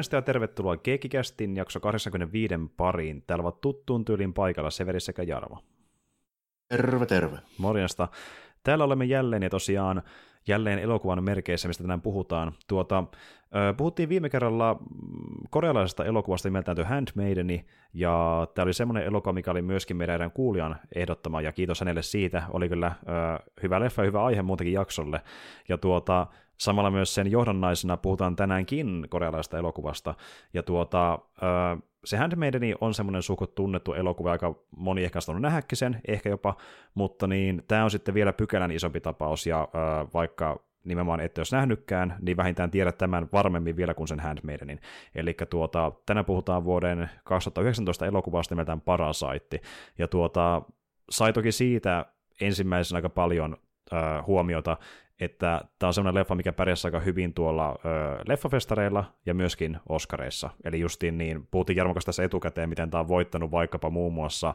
Morjesta ja tervetuloa Keekikästin jakso 85 pariin. Täällä ovat tuttuun tyylin paikalla Severi sekä Jarmo. Terve, terve. Morjesta. Täällä olemme jälleen ja tosiaan jälleen elokuvan merkeissä, mistä tänään puhutaan. Tuota, puhuttiin viime kerralla korealaisesta elokuvasta nimeltään The Handmaideni, ja tämä oli semmoinen elokuva, mikä oli myöskin meidän erään kuulijan ehdottama, ja kiitos hänelle siitä. Oli kyllä hyvä leffa ja hyvä aihe muutenkin jaksolle. Ja tuota, Samalla myös sen johdannaisena puhutaan tänäänkin korealaisesta elokuvasta, ja tuota, se Handmaideni on semmoinen suhkot tunnettu elokuva, aika moni ehkä on nähäkin sen, ehkä jopa, mutta niin tämä on sitten vielä pykälän isompi tapaus, ja vaikka nimenomaan ette jos nähnytkään, niin vähintään tiedät tämän varmemmin vielä kuin sen Handmaidenin. Eli tuota, tänään puhutaan vuoden 2019 elokuvasta nimeltään Parasite, ja tuota, sai toki siitä ensimmäisenä aika paljon äh, huomiota, että tämä on sellainen leffa, mikä pärjäsi aika hyvin tuolla ö, leffafestareilla ja myöskin Oscareissa. Eli justiin niin, puhuttiin Jarmokas tässä etukäteen, miten tämä on voittanut vaikkapa muun muassa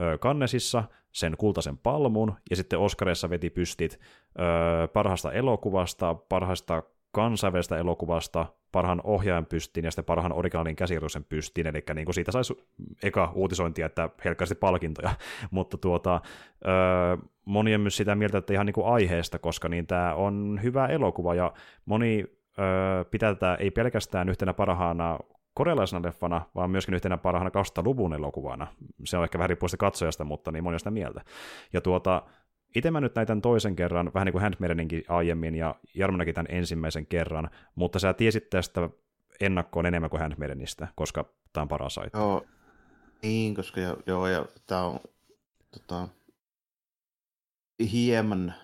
ö, Kannesissa sen kultaisen palmun, ja sitten Oscareissa veti pystit ö, parhaasta elokuvasta, parhaasta kansainvälistä elokuvasta, parhaan ohjaajan pystiin ja sitten parhaan originaalin käsikirjoituksen pystiin, eli niin kuin siitä saisi eka uutisointia, että helkkaasti palkintoja, mutta tuota, öö, moni on myös sitä mieltä, että ihan niin kuin aiheesta, koska niin tämä on hyvä elokuva, ja moni öö, pitää tätä ei pelkästään yhtenä parhaana korealaisena leffana, vaan myöskin yhtenä parhaana 2000-luvun elokuvana. Se on ehkä vähän riippuu katsojasta, mutta niin moni on sitä mieltä. Ja tuota, itse mä nyt näitä toisen kerran, vähän niin kuin Handmaideninkin aiemmin, ja Jarmo näki tämän ensimmäisen kerran, mutta sä tiesit tästä ennakkoon enemmän kuin Handmaidenistä, koska tämä on paras. Joo, niin, koska jo, joo, ja tämä on tota, hieman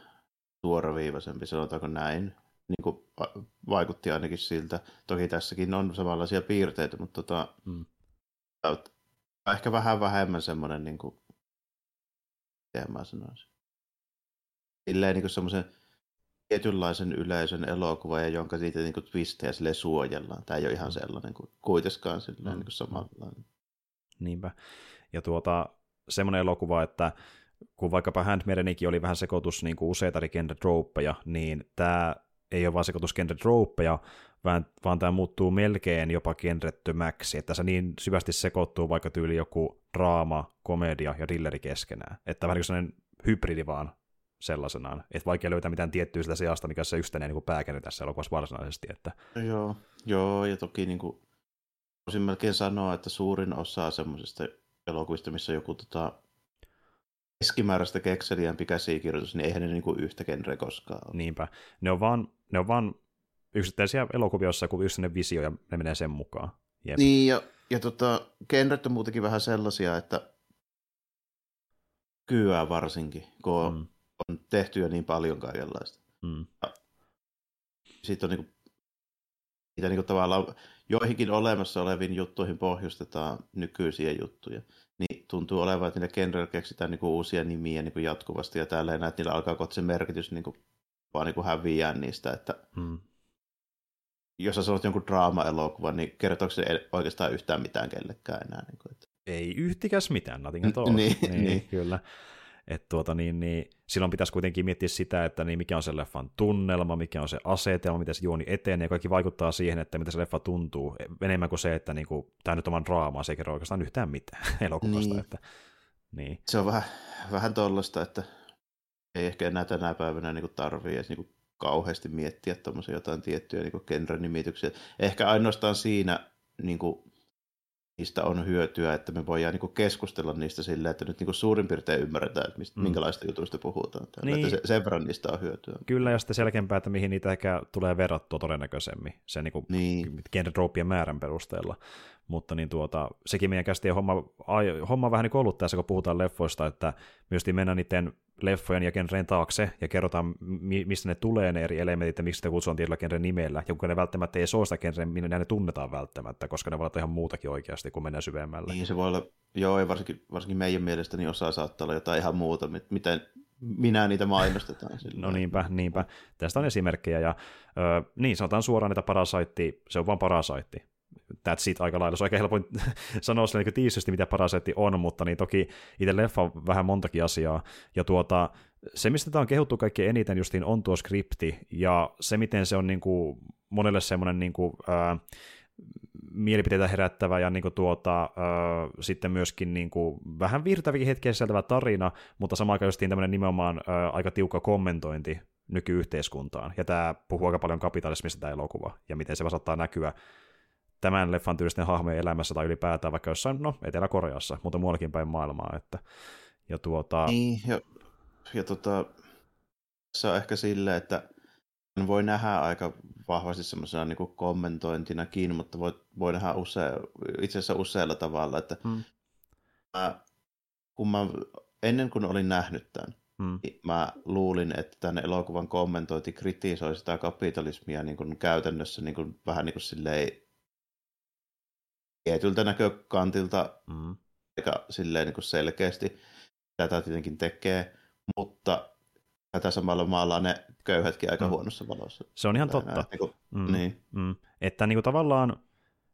suoraviivaisempi, sanotaanko näin. Niin kuin vaikutti ainakin siltä. Toki tässäkin on samanlaisia piirteitä, mutta tota, hmm. ehkä vähän vähemmän semmoinen, niin kuin, miten mä sanoisin silleen niin semmoisen tietynlaisen yleisön elokuva, ja jonka siitä niin kuin twistejä sille suojellaan. Tämä ei ole ihan sellainen kuin kuitenkaan silleen, mm. niin samanlainen. Niinpä. Ja tuota, semmoinen elokuva, että kun vaikkapa Handmaidenikin oli vähän sekoitus niin kuin useita eri genre niin tämä ei ole vaan sekoitus genre vaan, vaan tämä muuttuu melkein jopa genrettömäksi, että se niin syvästi sekoittuu vaikka tyyli joku draama, komedia ja dilleri keskenään. Että vähän niin kuin hybridi vaan sellaisenaan. Että vaikea löytää mitään tiettyä sitä sijasta, mikä se yhtenäinen niin pääkenne tässä elokuvassa varsinaisesti. Että... Joo, joo, ja toki niin kuin, voisin melkein sanoa, että suurin osa semmoisista elokuvista, missä joku tota, keskimääräistä kekseliämpi käsikirjoitus, niin eihän ne niin kuin yhtä genre koskaan ole. Niinpä. Ne on vaan, ne on vaan yksittäisiä elokuvia, joissa joku yksittäinen visio ja ne menee sen mukaan. Jep. Niin, ja, ja tota, genret on muutenkin vähän sellaisia, että kyää varsinkin, kun on mm on tehty jo niin paljon kaikenlaista. Mm. Sitten on niin kuin, niitä niin kuin tavallaan joihinkin olemassa oleviin juttuihin pohjustetaan nykyisiä juttuja. Niin tuntuu olevan, että niillä genreillä keksitään niin kuin uusia nimiä niin kuin jatkuvasti ja tälleen, että niillä alkaa kohta se merkitys niin kuin, vaan niin kuin häviää niistä, että mm. jos sä sanot jonkun draama-elokuvan, niin kertooko se oikeastaan yhtään mitään kellekään enää? Niin kuin, että... Ei yhtikäs mitään, nothing at all. niin, niin, niin, kyllä. Että tuota, niin, niin, silloin pitäisi kuitenkin miettiä sitä, että niin mikä on se leffan tunnelma, mikä on se asetelma, miten se juoni etenee, ja kaikki vaikuttaa siihen, että mitä se leffa tuntuu, enemmän kuin se, että niin kuin, tämä nyt on draamaa, se ei kerro oikeastaan yhtään mitään elokuvasta. Niin. Että, niin. Se on vähän, vähän tollasta, että ei ehkä enää tänä päivänä niin tarvii edes niin kauheasti miettiä tuommoisia jotain tiettyjä niin genre-nimityksiä. Ehkä ainoastaan siinä niin kuin, niistä on hyötyä, että me voidaan niinku keskustella niistä sillä, että nyt niinku suurin piirtein ymmärretään, että mistä, mm. minkälaista jutuista puhutaan. Niin. Että se, sen verran niistä on hyötyä. Kyllä, ja sitten selkeämpää, että mihin niitä ehkä tulee verrattua todennäköisemmin, sen niinku niin. genre määrän perusteella. Mutta niin tuota, sekin meidän kästi homma, ai, homma vähän niin kuin ollut tässä, kun puhutaan leffoista, että myös mennään niiden leffojen ja genreen taakse ja kerrotaan, mi- mistä ne tulee ne eri elementit ja miksi sitä kutsutaan tietyllä genren nimellä, ja kun ne välttämättä ei soosta genren, minne ne tunnetaan välttämättä, koska ne voi olla ihan muutakin oikeasti, kun mennään syvemmälle. Niin se voi olla, joo, ja varsinkin, varsinkin meidän mielestä niin osa saattaa olla jotain ihan muuta, miten minä niitä mainostetaan. Sillä no niinpä, niinpä. Tästä on esimerkkejä, ja ö, niin sanotaan suoraan, että Parasaitti, se on vain Parasaitti that's it aika lailla. Se on aika helpoin sanoa sille niin mitä Parasetti on, mutta niin toki itse leffa on vähän montakin asiaa. Ja tuota, se, mistä tämä on kehuttu kaikkein eniten justiin, on tuo skripti, ja se, miten se on niin kuin, monelle semmoinen niin kuin, ää, mielipiteitä herättävä ja niin kuin tuota, ää, sitten myöskin niin kuin, vähän virtavikin hetkeä sisältävä tarina, mutta samaan aikaan tämmöinen nimenomaan ää, aika tiukka kommentointi nykyyhteiskuntaan. Ja tämä puhuu aika paljon kapitalismista tämä elokuva, ja miten se saattaa näkyä tämän leffan tyylisten hahmojen elämässä tai ylipäätään vaikka jossain, no, Etelä-Koreassa, mutta muuallakin päin maailmaa. Että, ja tuota... Niin, ja, ja tota, se on ehkä silleen, että voi nähdä aika vahvasti semmoisena niin kuin kommentointinakin, mutta voi, voi nähdä use, itse asiassa usealla tavalla, että hmm. mä, kun mä, ennen kuin olin nähnyt tämän, hmm. niin mä luulin, että tämän elokuvan kommentointi kritisoi sitä kapitalismia niin kuin käytännössä niin kuin, vähän niin kuin silleen tietyltä näkökantilta mm. aika silleen niin kuin selkeästi tätä tietenkin tekee, mutta tätä samalla maalla ne köyhätkin aika mm. huonossa valossa. Se on ihan totta. Näin, niin kuin, mm. Niin. Mm. Että niin kuin tavallaan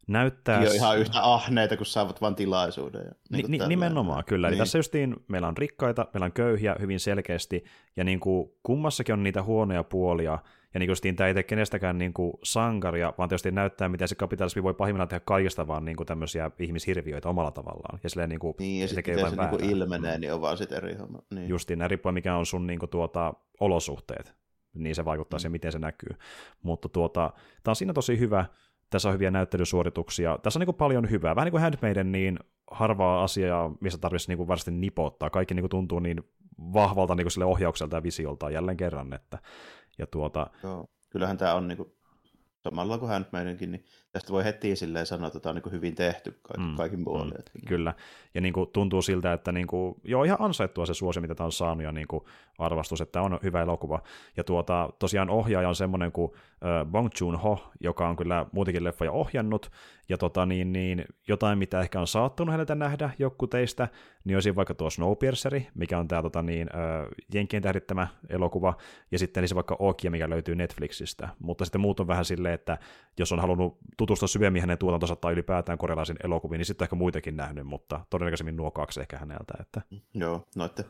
näyttää... Joo, ihan yhtä ahneita, kun saavat vain tilaisuuden. Ja, niin Ni, nimenomaan, kyllä. Niin. Eli tässä justiin meillä on rikkaita, meillä on köyhiä hyvin selkeästi, ja niin kuin kummassakin on niitä huonoja puolia, ja niin kuin tämä ei tee kenestäkään niin kuin sankaria, vaan tietysti näyttää, miten se kapitalismi voi pahimmillaan tehdä kaikista vaan niin kuin tämmöisiä ihmishirviöitä omalla tavallaan. Ja silleen niin kuin, niin, ja sitten se niin kuin ilmenee, niin on vaan sitten eri homma. Niin. Justiin, riippuen mikä on sun niin kuin, tuota, olosuhteet, niin se vaikuttaa mm. siihen, miten se näkyy. Mutta tuota, tämä on siinä tosi hyvä, tässä on hyviä näyttelysuorituksia. Tässä on niin paljon hyvää. Vähän niin kuin Handmaiden, niin harvaa asiaa, missä tarvitsisi niin varsinaisesti nipottaa. Kaikki niin kuin tuntuu niin vahvalta niin kuin sille ohjaukselta ja visiolta jälleen kerran. Että, ja tuota... Joo. Kyllähän tämä on niin kuin, samalla kuin Handmaidenkin, niin tästä voi heti silleen sanoa, että tämä on niin hyvin tehty kaikin, mm, kaikin puolin. Mm, kyllä, ja niin kuin, tuntuu siltä, että niin kuin, joo, ihan ansaittua se suosi, mitä tämä on saanut, ja niin kuin, arvostus, että on hyvä elokuva. Ja tuota, tosiaan ohjaaja on semmoinen kuin Bong Joon-ho, joka on kyllä muutenkin leffoja ohjannut, ja tota, niin, niin, jotain, mitä ehkä on saattanut häneltä nähdä joku teistä, niin olisi vaikka tuo Snowpierceri, mikä on tämä tota, niin, Jenkien tähdittämä elokuva, ja sitten se vaikka Okia, mikä löytyy Netflixistä. Mutta sitten muut on vähän silleen, että jos on halunnut tutustua syvemmin hänen tuotantonsa tai ylipäätään korealaisiin elokuviin, niin sitten ehkä muitakin nähnyt, mutta todennäköisemmin nuo kaksi ehkä häneltä. Että... Joo, noitte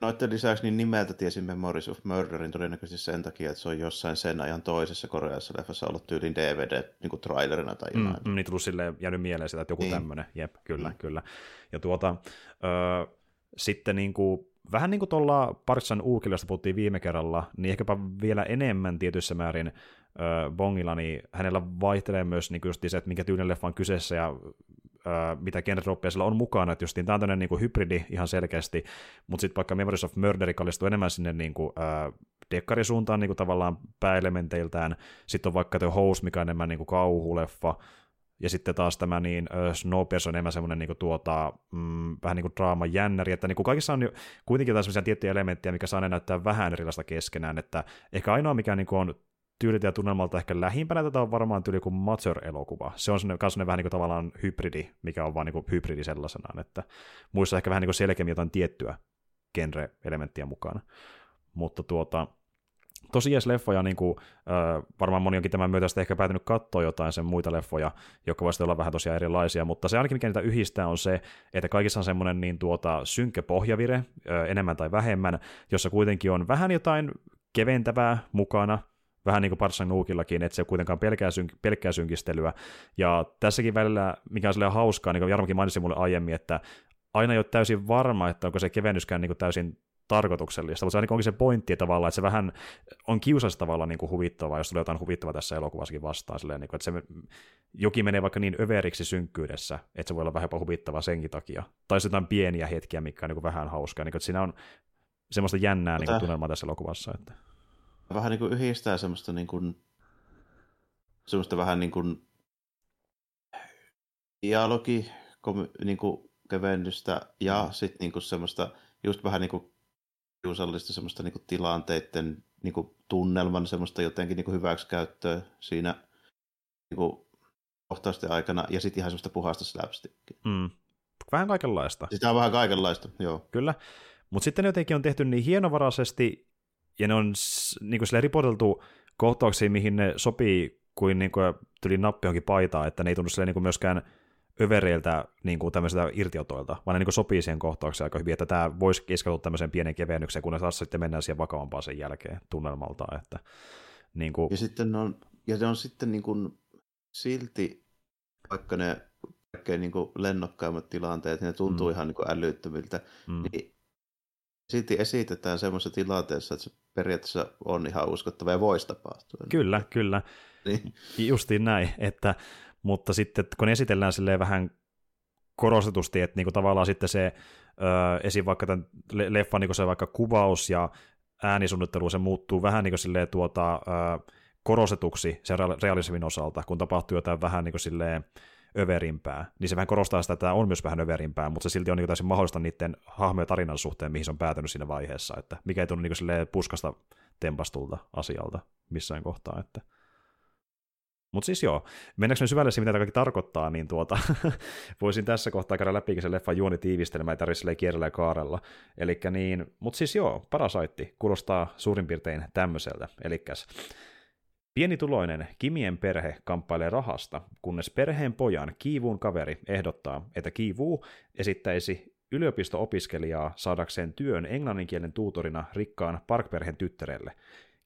Noiden lisäksi niin nimeltä tiesin Memories of Murderin todennäköisesti sen takia, että se on jossain sen ajan toisessa koreassa leffassa ollut tyylin DVD niin kuin trailerina tai mm, jotain. Mm, niin tullut silleen jäänyt mieleen sitä, että joku niin. tämmöinen, jep, kyllä, mm. kyllä. Ja tuota, ö, sitten niin kuin, vähän niin kuin tuolla Parksan Uukilla, josta puhuttiin viime kerralla, niin ehkäpä vielä enemmän tietyissä määrin ö, Bongilla, niin hänellä vaihtelee myös niin just se, että mikä tyylinen leffa on kyseessä ja mitä genre sillä on mukana, että justiin tämä on tämmöinen niin hybridi ihan selkeästi, mutta sitten vaikka Memories of Murder kallistuu enemmän sinne niin kuin, äh, dekkarisuuntaan niin kuin tavallaan pääelementeiltään, sitten on vaikka The Host, mikä on enemmän niin kuin kauhuleffa, ja sitten taas tämä niin, Snowpiercer on enemmän semmoinen niin kuin, tuota, mm, vähän niin kuin draama jännäri, että niin kuin kaikissa on jo, kuitenkin jotain tiettyjä elementtejä, mikä saa ne näyttää vähän erilaista keskenään, että ehkä ainoa mikä niin kuin on tyyliltä ja tunnelmalta ehkä lähimpänä tätä on varmaan tyyli kuin Mature-elokuva. Se on sellainen, vähän niin kuin tavallaan hybridi, mikä on vaan niin kuin hybridi sellaisenaan, että muissa ehkä vähän niin kuin selkeämmin jotain tiettyä genre-elementtiä mukana. Mutta tuota, tosi jees leffoja, niin kuin, äh, varmaan moni onkin tämän myötä ehkä päätynyt katsoa jotain sen muita leffoja, jotka voisivat olla vähän tosiaan erilaisia, mutta se ainakin mikä niitä yhdistää on se, että kaikissa on semmoinen niin tuota, synkkä pohjavire, äh, enemmän tai vähemmän, jossa kuitenkin on vähän jotain keventävää mukana, vähän niin kuin Parsan Nuukillakin, että se on kuitenkaan pelkkää, syn- pelkkää synkistelyä. Ja tässäkin välillä, mikä on silleen hauskaa, niin kuin Jarmokin mainitsi mulle aiemmin, että aina ei ole täysin varma, että onko se kevennyskään niin kuin täysin tarkoituksellista, mutta se onkin se pointti tavallaan, että se vähän on kiusallista tavalla niin kuin huvittavaa, jos tulee jotain huvittavaa tässä elokuvassakin vastaan, silleen, niin kuin, että se jokin menee vaikka niin överiksi synkkyydessä, että se voi olla vähän jopa huvittavaa senkin takia. Tai jotain pieniä hetkiä, mikä on niin kuin vähän hauskaa, niin kuin, että siinä on semmoista jännää niin kuin, tunnelmaa tässä elokuvassa. Että vähän niin kuin yhdistää semmoista niin kuin, semmoista vähän niin kuin dialogi, kom, niin kuin kevennystä ja mm. sitten niin kuin semmoista just vähän niin kuin kiusallista semmoista niin kuin tilanteiden niin kuin tunnelman semmoista jotenkin niin kuin hyväksikäyttöä siinä niin kuin kohtausten aikana ja sitten ihan semmoista puhasta slapstickia. Mm. Vähän kaikenlaista. Sitä on vähän kaikenlaista, joo. Kyllä. Mutta sitten jotenkin on tehty niin hienovaraisesti, ja ne on niin kuin ripoteltu kohtauksiin, mihin ne sopii kuin, niin kuin tuli nappi johonkin paitaan, että ne ei tunnu niin kuin myöskään övereiltä niin kuin tämmöisiltä irtiotoilta, vaan ne niin kuin sopii siihen kohtaukseen aika hyvin, että tämä voisi keskeytyä tämmöiseen pienen kevennykseen, kun taas sitten mennään siihen vakavampaan sen jälkeen tunnelmalta. Että, niin kuin... Ja sitten on, ja ne on sitten niin kuin, silti, vaikka ne kaikkein niin kuin lennokkaimmat tilanteet, ne tuntuu mm. ihan niin kuin älyttömiltä, mm. niin silti esitetään semmoisessa tilanteessa, että se periaatteessa on ihan uskottava ja voisi tapahtua. Kyllä, kyllä. niin. Justiin näin, että, mutta sitten kun esitellään silleen vähän korostetusti, että niinku tavallaan sitten se ö, esim. vaikka tämän leffan niinku se vaikka kuvaus ja äänisuunnittelu, se muuttuu vähän niin kuin tuota, ö, korostetuksi sen realismin osalta, kun tapahtuu jotain vähän niin kuin silleen, överimpää, niin se vähän korostaa sitä, että tämä on myös vähän överimpää, mutta se silti on niin täysin mahdollista niiden hahmojen tarinan suhteen, mihin se on päätynyt siinä vaiheessa, että mikä ei tunnu niin puskasta tempastulta asialta missään kohtaa. Että. Mutta siis joo, mennäänkö me syvälle siihen, mitä tämä kaikki tarkoittaa, niin tuota, voisin tässä kohtaa käydä läpi se leffan juoni tiivistelmä, ei tarvitse kierrellä ja kaarella. Elikkä niin, mutta siis joo, Parasaitti kuulostaa suurin piirtein tämmöiseltä. Elikkäs Pienituloinen Kimien perhe kamppailee rahasta, kunnes perheen pojan Kiivuun kaveri ehdottaa, että Kiivuu esittäisi yliopisto-opiskelijaa saadakseen työn englanninkielen tuutorina rikkaan Parkperheen tyttärelle.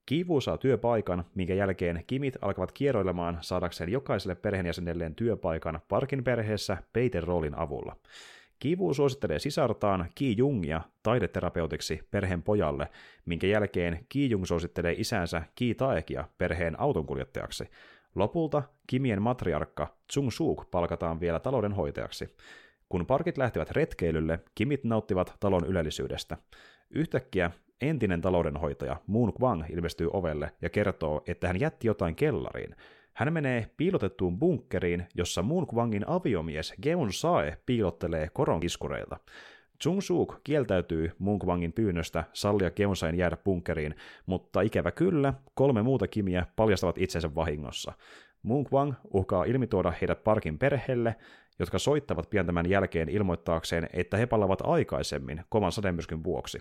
Kiivuu saa työpaikan, minkä jälkeen Kimit alkavat kierroilemaan saadakseen jokaiselle perheenjäsenelleen työpaikan Parkin perheessä peiten roolin avulla. Kivu suosittelee sisartaan Ki Jungia taideterapeutiksi perheen pojalle, minkä jälkeen Ki Jung suosittelee isänsä Ki Taekia perheen autonkuljettajaksi. Lopulta Kimien matriarkka Chung Suk palkataan vielä taloudenhoitajaksi. Kun parkit lähtevät retkeilylle, Kimit nauttivat talon ylellisyydestä. Yhtäkkiä entinen taloudenhoitaja Moon Kwang ilmestyy ovelle ja kertoo, että hän jätti jotain kellariin. Hän menee piilotettuun bunkkeriin, jossa Moon Kwangin aviomies Geun Sae piilottelee koronkiskureilta. Chung Suk kieltäytyy Moon Kwangin pyynnöstä sallia Geunsain jäädä bunkkeriin, mutta ikävä kyllä, kolme muuta kimiä paljastavat itsensä vahingossa. Moon Kwang uhkaa ilmituoda heidät parkin perheelle, jotka soittavat pian tämän jälkeen ilmoittaakseen, että he palavat aikaisemmin kovan sademyrskyn vuoksi.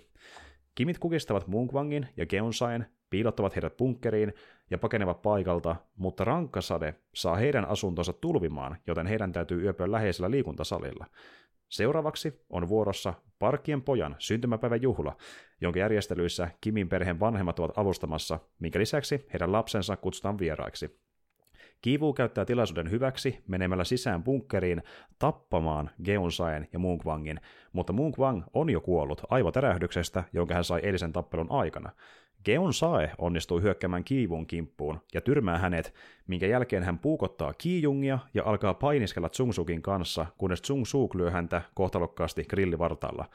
Kimit kukistavat Munkwangin ja Geunsain, piilottavat heidät bunkkeriin ja pakenevat paikalta, mutta rankkasade saa heidän asuntonsa tulvimaan, joten heidän täytyy yöpyä läheisellä liikuntasalilla. Seuraavaksi on vuorossa Parkien pojan syntymäpäivän juhla, jonka järjestelyissä Kimin perheen vanhemmat ovat avustamassa, minkä lisäksi heidän lapsensa kutsutaan vieraiksi. Kivu käyttää tilaisuuden hyväksi menemällä sisään bunkkeriin tappamaan Geunsaen ja Munkwangin, mutta Munkwang on jo kuollut aivotärähdyksestä, jonka hän sai eilisen tappelun aikana. Geon Sae onnistui hyökkäämään Kiivun kimppuun ja tyrmää hänet, minkä jälkeen hän puukottaa Kiijungia ja alkaa painiskella Tsungsukin kanssa, kunnes Tsungsuk lyö häntä kohtalokkaasti grillivartalla.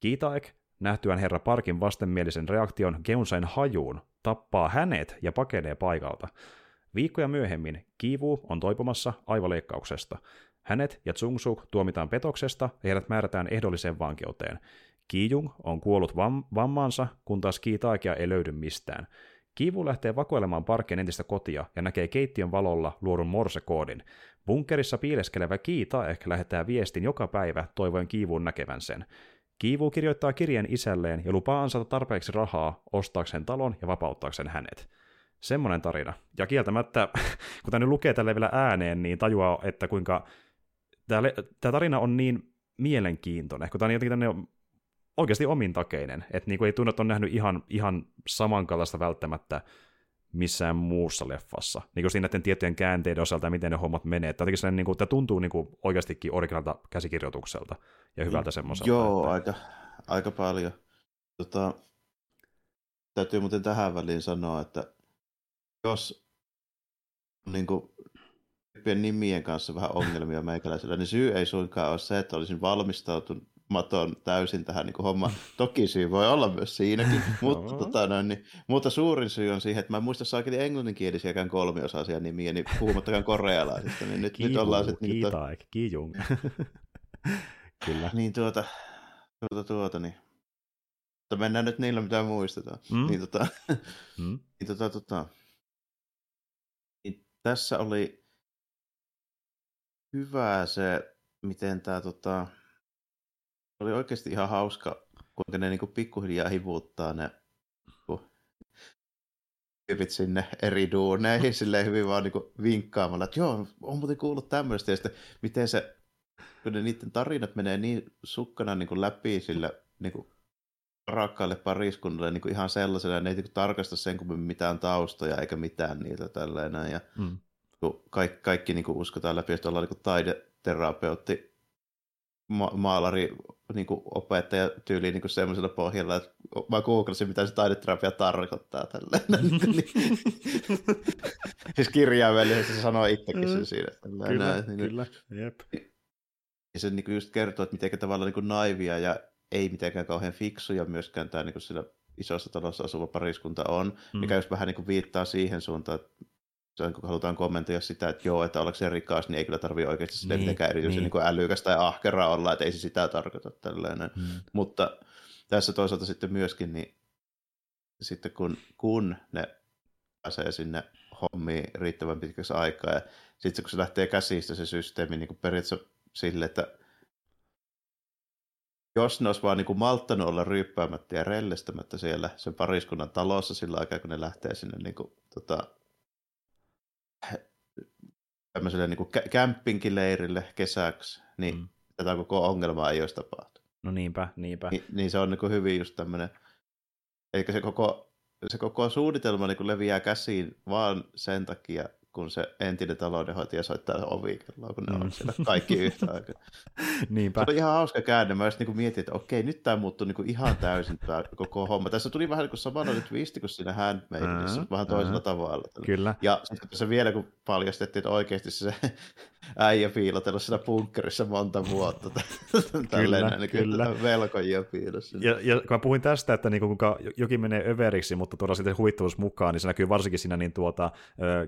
Kiitaek, nähtyään herra Parkin vastenmielisen reaktion Geunsain hajuun, tappaa hänet ja pakenee paikalta. Viikkoja myöhemmin Kivu on toipumassa aivoleikkauksesta. Hänet ja Tsungsuk tuomitaan petoksesta ja heidät määrätään ehdolliseen vankeuteen. Kijung on kuollut vam- vammaansa, kun taas Kiitaakia ei löydy mistään. Kivu lähtee vakoilemaan Parken entistä kotia ja näkee keittiön valolla luodun morsekoodin. Bunkerissa piileskelevä Kiitaek lähettää viestin joka päivä toivoen Kiivun näkevän sen. Kiivu kirjoittaa kirjeen isälleen ja lupaa ansata tarpeeksi rahaa ostaakseen talon ja vapauttaakseen hänet. Semmoinen tarina. Ja kieltämättä, kun tämä nyt lukee tälle vielä ääneen, niin tajuaa, että kuinka tämä, tämä tarina on niin mielenkiintoinen, kun tämä on jotenkin oikeasti omintakeinen, että niin kuin ei tunne, että on nähnyt ihan, ihan samankaltaista välttämättä missään muussa leffassa. Niin kuin siinä näiden tiettyjen käänteiden osalta miten ne hommat menee. Tämä, niin kuin, tämä tuntuu niin kuin oikeastikin originaalta käsikirjoitukselta ja hyvältä semmoiselta. Joo, että... aika, aika paljon. Tota, täytyy muuten tähän väliin sanoa, että jos niin kuin, nimien kanssa vähän ongelmia meikäläisellä, niin syy ei suinkaan ole se, että olisin valmistautunut maton täysin tähän niin hommaan. Toki syy voi olla myös siinäkin, mutta, tota, noin, niin, mutta suurin syy on siihen, että mä en muista saakeli englanninkielisiäkään kolmiosaisia nimiä, niin puhumattakaan korealaisista. Niin nyt, nyt ollaan sitten... Niin, tuota, Kijung. Kyllä. Niin tuota, tuota, tuota, niin. Mutta mennään nyt niillä, mitä muistetaan. Mm. Niin, tota, mm. niin, tota, tota, tässä oli hyvä se, miten tämä tota, oli oikeasti ihan hauska, kuinka ne niinku pikkuhiljaa hivuttaa ne tyypit sinne eri duuneihin silleen hyvin vaan niinku vinkkaamalla, että joo, on muuten kuullut tämmöistä, ja sitten miten se, kun ne niiden tarinat menee niin sukkana niinku läpi sille niinku rakkaalle pariskunnalle niin kuin ihan sellaisena, ne ei niin tarkasta sen kuin mitään taustoja eikä mitään niitä tällainen. Ja mm. kaikki, kaikki niin kuin uskotaan läpi, että ollaan niin kuin taideterapeutti, ma- maalari, niin kuin opettaja tyyli niin semmoisella pohjalla, että mä googlasin, mitä se taideterapia tarkoittaa tälleen. siis kirjaimellisesti se sanoo itsekin sen siinä. Tälleen, kyllä, niin, kyllä, jep. Ja se niin kuin just kertoo, että miten tavallaan niin kuin naivia ja ei mitenkään kauhean fiksuja myöskään tämä niin kuin sillä isossa talossa asuva pariskunta on, mm. mikä just vähän niin kuin viittaa siihen suuntaan, että kun halutaan kommentoida sitä, että joo, että ollaanko se rikas, niin ei kyllä tarvitse oikeasti sille niin, mitenkään erityisen niin. niin älykäs tai ahkera olla, että ei se sitä tarkoita tällainen. Mm. Mutta tässä toisaalta sitten myöskin, niin sitten kun, kun ne pääsee sinne hommiin riittävän pitkäksi aikaa, ja sitten kun se lähtee käsistä se systeemi niin kuin periaatteessa sille, että jos ne olisi vaan niin kuin malttanut olla ryyppäämättä ja rellestämättä siellä sen pariskunnan talossa sillä aikaa, kun ne lähtee sinne niin kuin, tota, tämmöiselle niin kuin kämpinkileirille kesäksi, niin mm. tätä koko ongelmaa ei olisi tapahtunut. No niinpä, niinpä. Ni, niin se on niin kuin hyvin just tämmöinen, eli se koko, se koko suunnitelma niin kuin leviää käsiin vaan sen takia, kun se entinen taloudenhoitaja soittaa ovikelloa, kun ne mm. on siellä kaikki yhtä aikaa. Niinpä. Se oli ihan hauska käänne. Mä niin mietin, että okei, nyt tämä muuttuu niin ihan täysin tämä koko homma. Tässä tuli vähän niin samanlainen twisti kuin siinä Handmaidissa, uh-huh, vähän toisella uh-huh. tavalla. Kyllä. Ja sitten se vielä, kun paljastettiin, että oikeasti se äijä piilotellut siinä bunkkerissa monta vuotta. kyllä, niin kyllä. Velkojia piilossa. Ja, ja kun mä puhuin tästä, että niin kuinka jokin menee överiksi, mutta tuoda sitten huvittavuus mukaan, niin se näkyy varsinkin siinä niin tuota,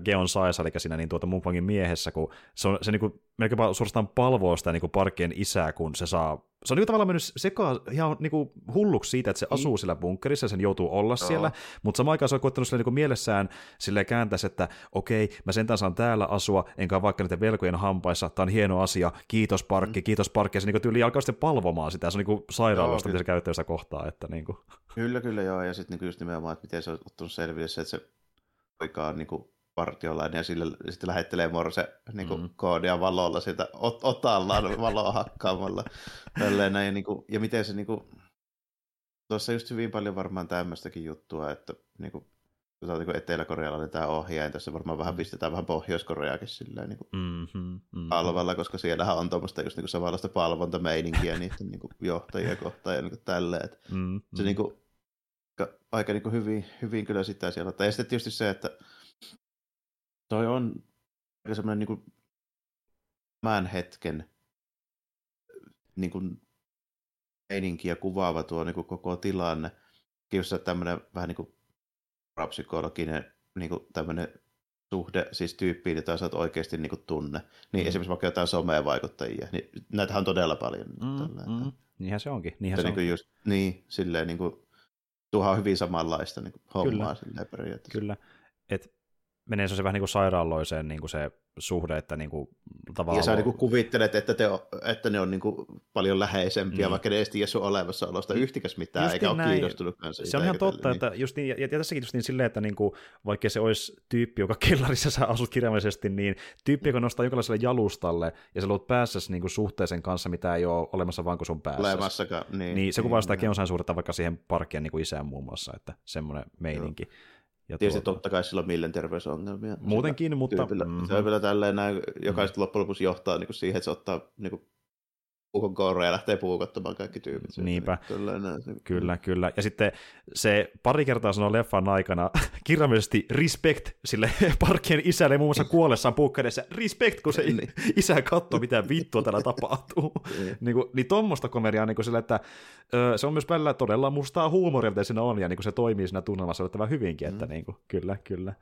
Geon Saes, eli siinä niin tuota Mukbangin miehessä, kun se, on, se niin kuin, melkein suorastaan palvoo sitä niin kuin parkkien isää, kun se saa se on niin tavallaan mennyt sekaan ihan niin kuin hulluksi siitä, että se asuu mm. siellä bunkkerissa ja sen joutuu olla Joo. siellä, mutta samaan aikaan se on koettanut sille niin kuin mielessään sille kääntäisi, että okei, mä sentään saan täällä asua, enkä vaikka niiden velkojen hampaissa, tämä on hieno asia, kiitos parkki, mm. kiitos parkki, ja se niin kuin tyyli alkaa sitten palvomaan sitä, se on niin sairaalasta, miten se käyttää sitä kohtaa. Että niin kuin. Kyllä, kyllä joo, ja sitten niin just nimenomaan, että miten se on ottanut selville se, että se poika on niin kuin partiolainen ja sille sitten lähettelee Morse niin kuin, mm. koodia valolla sieltä ot- otallaan valoa hakkaamalla. Tälleen, näin, niin kuin, ja miten se niin kuin, tuossa just hyvin paljon varmaan tämmöistäkin juttua, että niin kuin, se on niin etelä-korealainen tämä ohjaaja, tässä varmaan vähän mm. pistetään vähän Pohjois-Koreakin silleen niin kuin mm-hmm, mm-hmm. alvalla, koska siellähän on tuommoista just niin kuin samanlaista palvontameininkiä niiden niin kuin johtajia kohtaan ja niin kuin tälleen. Että mm-hmm. Se niin kuin, aika niin kuin hyvin, hyvin kyllä sitä siellä. Ja sitten tietysti se, että toi on aika semmoinen niin kuin tämän hetken niin kuin meininkiä kuvaava tuo niin kuin koko tilanne. Kiussa tämmöinen vähän niin kuin parapsykologinen niin kuin tämmöinen suhde siis tyyppiin, jota sä oot oikeasti niin kuin tunne. Niin mm. esimerkiksi vaikka jotain somea vaikuttajia, niin näitähän on todella paljon. Mm, mm. Niinhän se onkin. Niinhän se, se niin just, niin, silleen niin kuin, tuohan on hyvin samanlaista niin kuin, hommaa Kyllä. silleen periaatteessa. Kyllä. Et menee se vähän niin kuin sairaaloiseen niin kuin se suhde, että niin kuin, tavallaan... Ja sä niin kuin kuvittelet, että, te, että ne on niin kuin paljon läheisempiä, mm. vaikka ne ei tiedä sun olemassaolosta yhtikäs mitään, just eikä näin. ole kiinnostunutkaan siitä. Se on ihan totta, niin. että just niin, ja, ja tässäkin just niin silleen, että niin kuin, vaikka se olisi tyyppi, joka kellarissa sä asut kirjaimellisesti, niin tyyppi, joka nostaa jonkinlaiselle jalustalle, ja sä luot päässäsi niin kuin suhteeseen kanssa, mitä ei ole olemassa vaan kuin sun päässä. Olemassakaan, niin. Niin, se kuvaa sitä niin, suhdetta vaikka siihen parkkien niin kuin isään muun muassa, että semmoinen meininki. Joo. Ja Tietysti tuota... totta kai sillä on mielenterveysongelmia. Muutenkin, mutta... Tyypillä. Mm-hmm. Se on vielä tälleen näin, joka mm-hmm. loppujen lopuksi johtaa niin kuin siihen, että se ottaa niin kuin, puukon koura ja lähtee puukottamaan kaikki tyypit. Niinpä. Kyllä, kyllä, kyllä. Ja sitten se pari kertaa sanoo leffan aikana kirjaimellisesti respect sille parkkien isälle muun muassa kuollessaan puukkaidessa. Respect, kun se niin. isä katsoo, mitä vittua täällä tapahtuu. niin, niin, kuin, niin tuommoista komediaa niin kuin sille, että se on myös välillä todella mustaa huumoria, mitä siinä on, ja niin kuin se toimii siinä tunnelmassa yllättävän hyvinkin, että mm. niin kuin, kyllä, kyllä.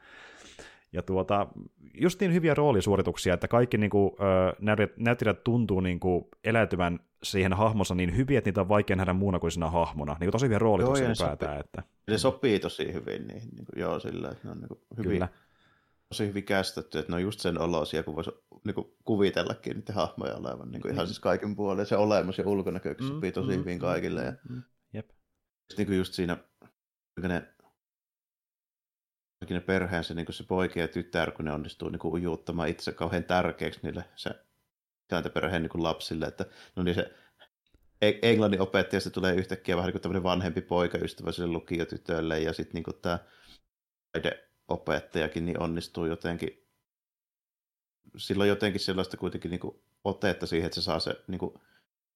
Ja tuota, just niin hyviä roolisuorituksia, että kaikki niin kuin, näyttelijät tuntuu niin kuin, eläytyvän siihen hahmonsa niin hyvin, että niitä on vaikea nähdä muuna kuin siinä hahmona. Niin kuin, tosi hyviä roolituksia joo, ylipäätään. Että... Ne sopii tosi hyvin niin, niin kuin, joo, sillä, että ne on niin kuin, hyvin, Kyllä. tosi hyvin kästetty, että ne on just sen olosia, kun voisi niin kuin, kuvitellakin niiden hahmoja olevan niin kuin, ihan siis kaiken puolen. Se olemus ja ulkonäkökin mm, sopii tosi mm, hyvin mm, kaikille. Ja, mm, jep. Niin kuin just siinä, kun ne ne perheensä, niin se poika ja tytär, kun ne onnistuu niin kuin ujuuttamaan itse kauhean tärkeäksi niille se perheen niin lapsille, että no niin se e- englannin opettajasta tulee yhtäkkiä vähän niin kuin tämmöinen vanhempi poikaystävä sille lukiotytölle, ja sitten niin tämä opettajakin niin onnistuu jotenkin, silloin jotenkin sellaista kuitenkin niin kuin otetta siihen, että se saa se niin kuin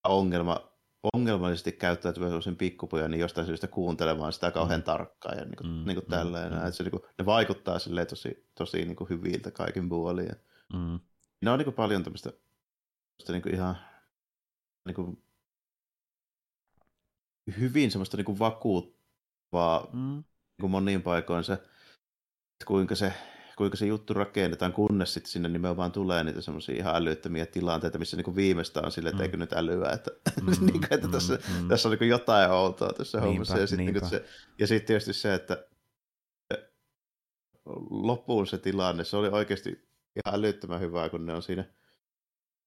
ongelma ongelmallisesti käyttäytyvän sellaisen pikkupojan, niin jostain syystä kuuntelemaan sitä kauhean mm. tarkkaan ja niin kuin, mm, niin kuin mm, tälleen. Mm. Että se, niin kuin, ne vaikuttaa silleen tosi, tosi niin kuin hyviltä kaikin puolin. Ja mm. Ne on niin kuin paljon tämmöistä, tämmöistä niin kuin ihan niin kuin, hyvin semmoista niin kuin vakuuttavaa mm. niin kuin moniin paikoin se, että kuinka se kuinka se juttu rakennetaan, kunnes sitten sinne nimenomaan tulee niitä semmoisia ihan älyttömiä tilanteita, missä niinku viimeistä on silleen, että mm. eikö nyt älyä, että, mm, niin kuin, että tässä, mm, tässä on niin jotain outoa tässä niinpä, hommassa. Ja sitten niin se, ja sit tietysti se, että loppuun se tilanne, se oli oikeasti ihan älyttömän hyvää, kun ne on siinä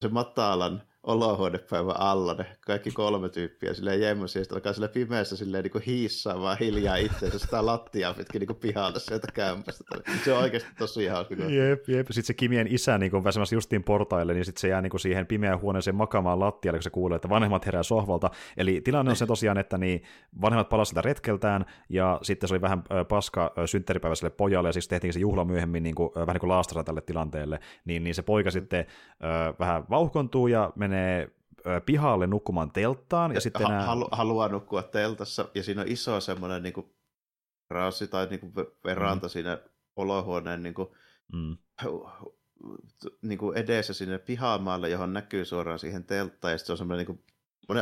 se matalan olohuonepäivän alla ne kaikki kolme tyyppiä silleen jemmosi ja sitten alkaa sille pimeässä silleen niin hiissaa vaan hiljaa itseensä sitä lattiaa pitkin niin pihalta sieltä kämpästä. Se on oikeasti tosi hauska. Jep, jep. Sitten se Kimien isä niin kun väsemässä justiin portaille, niin sitten se jää niin kuin siihen pimeään huoneeseen makaamaan lattialle, kun se kuulee, että vanhemmat herää sohvalta. Eli tilanne on se tosiaan, että niin vanhemmat palasivat retkeltään ja sitten se oli vähän paska synttäripäivä sille pojalle ja siis tehtiin se juhla myöhemmin niin kuin, vähän niin kuin tälle tilanteelle. Niin, niin se poika sitten äh, vähän vauhkontuu ja menee pihalle nukkumaan telttaan. Ja sitten ha- nämä... halu- haluaa nukkua teltassa, ja siinä on iso semmoinen niin raasi tai niin kuin veranta mm. siinä olohuoneen niin kuin, mm. niin kuin edessä sinne pihamaalle, johon näkyy suoraan siihen telttaan, ja sitten se on semmoinen niin kuin,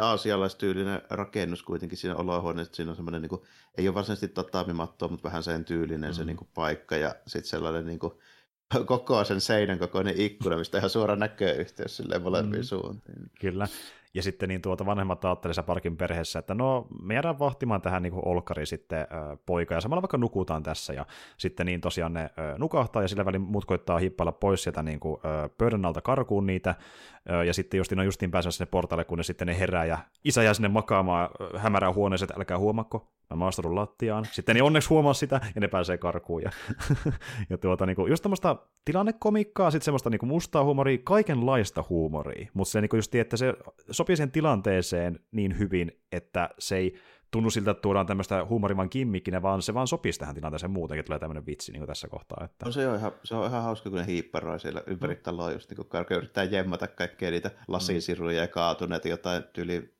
aasialaistyylinen rakennus kuitenkin siinä olohuoneessa, siinä on semmoinen, niin kuin, ei ole varsinaisesti tataamimattoa, mutta vähän sen tyylinen mm. se niin kuin, paikka, ja sitten sellainen niin kuin, koko sen seinän kokoinen ikkuna, mistä ihan suora näkee yhteys silleen molempiin mm. suuntiin. Kyllä. Ja sitten niin tuota vanhemmat ajattelivat parkin perheessä, että no me jäädään vahtimaan tähän niin olkari sitten äh, poika ja samalla vaikka nukutaan tässä ja sitten niin tosiaan ne äh, nukahtaa ja sillä välin muut koittaa hippailla pois sieltä niin kuin, äh, pöydän alta karkuun niitä ja sitten justiin on justiin päässyt sinne portaille, kun ne sitten ne herää ja isä jää sinne makaamaan hämärään huoneeseen, että älkää huomakko, mä maastudun lattiaan. Sitten ne onneksi huomaa sitä ja ne pääsee karkuun ja, ja tuota, niin kuin, just tämmöistä tilannekomikkaa, sitten semmoista niin kuin mustaa huumoria, kaikenlaista huumoria, mutta se niin kuin just, että se sopii sen tilanteeseen niin hyvin, että se ei tunnu siltä, että tuodaan tämmöistä huumorivan kimmikkinä, vaan se vaan sopisi tähän tilanteeseen muutenkin, tulee tämmöinen vitsi niin kuin tässä kohtaa. Että... No se on ihan, se on ihan hauska, kun ne hiipparoi siellä ympäri mm. taloa, just niin kun yrittää jemmata kaikkea niitä lasisiruja ja kaatuneita jotain tyyli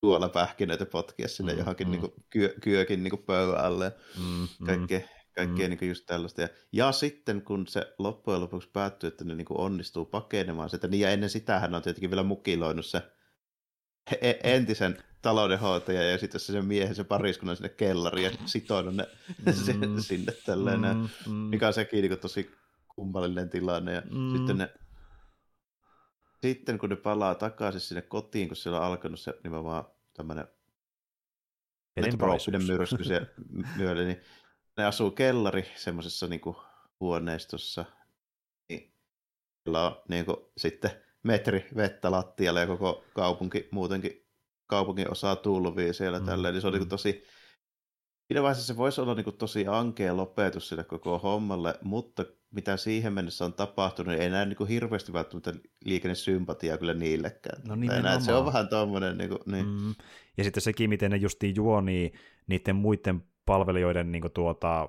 tuolla pähkinöitä potkia sinne mm, johonkin mm. Niin kuin, kyö, kyökin niin pöydän alle. Mm, kaikkea, kaikkea mm. niin just tällaista. Ja, ja sitten kun se loppujen lopuksi päättyy, että ne niin onnistuu pakenemaan sitä, niin ja ennen sitä hän on tietenkin vielä mukiloinut se e- entisen taloudenhoitaja ja sitten se miehen, se pariskunnan sinne kellariin ja sitoinut ne mm. sinne tälleen, mm, mm. mikä on sekin niin tosi kummallinen tilanne. Ja mm. sitten ne sitten kun ne palaa takaisin sinne kotiin, kun siellä on alkanut se nimenomaan tämmöinen metroopinen myrsky se myölle, niin ne asuu kellari semmoisessa niin huoneistossa. Niin on niin kuin, sitten metri vettä lattialle ja koko kaupunki muutenkin kaupungin osaa tulvia siellä mm. tälleen, niin se on niin tosi Siinä vaiheessa se voisi olla niin kuin, tosi ankea lopetus sille koko hommalle, mutta mitä siihen mennessä on tapahtunut, niin ei näe niin kuin, hirveästi välttämättä liikennesympatiaa kyllä niillekään. No näe, se on vähän tuommoinen. Niin kuin, niin. Mm. Ja sitten sekin, miten ne justiin juonii niiden muiden palvelijoiden niin kuin, tuota,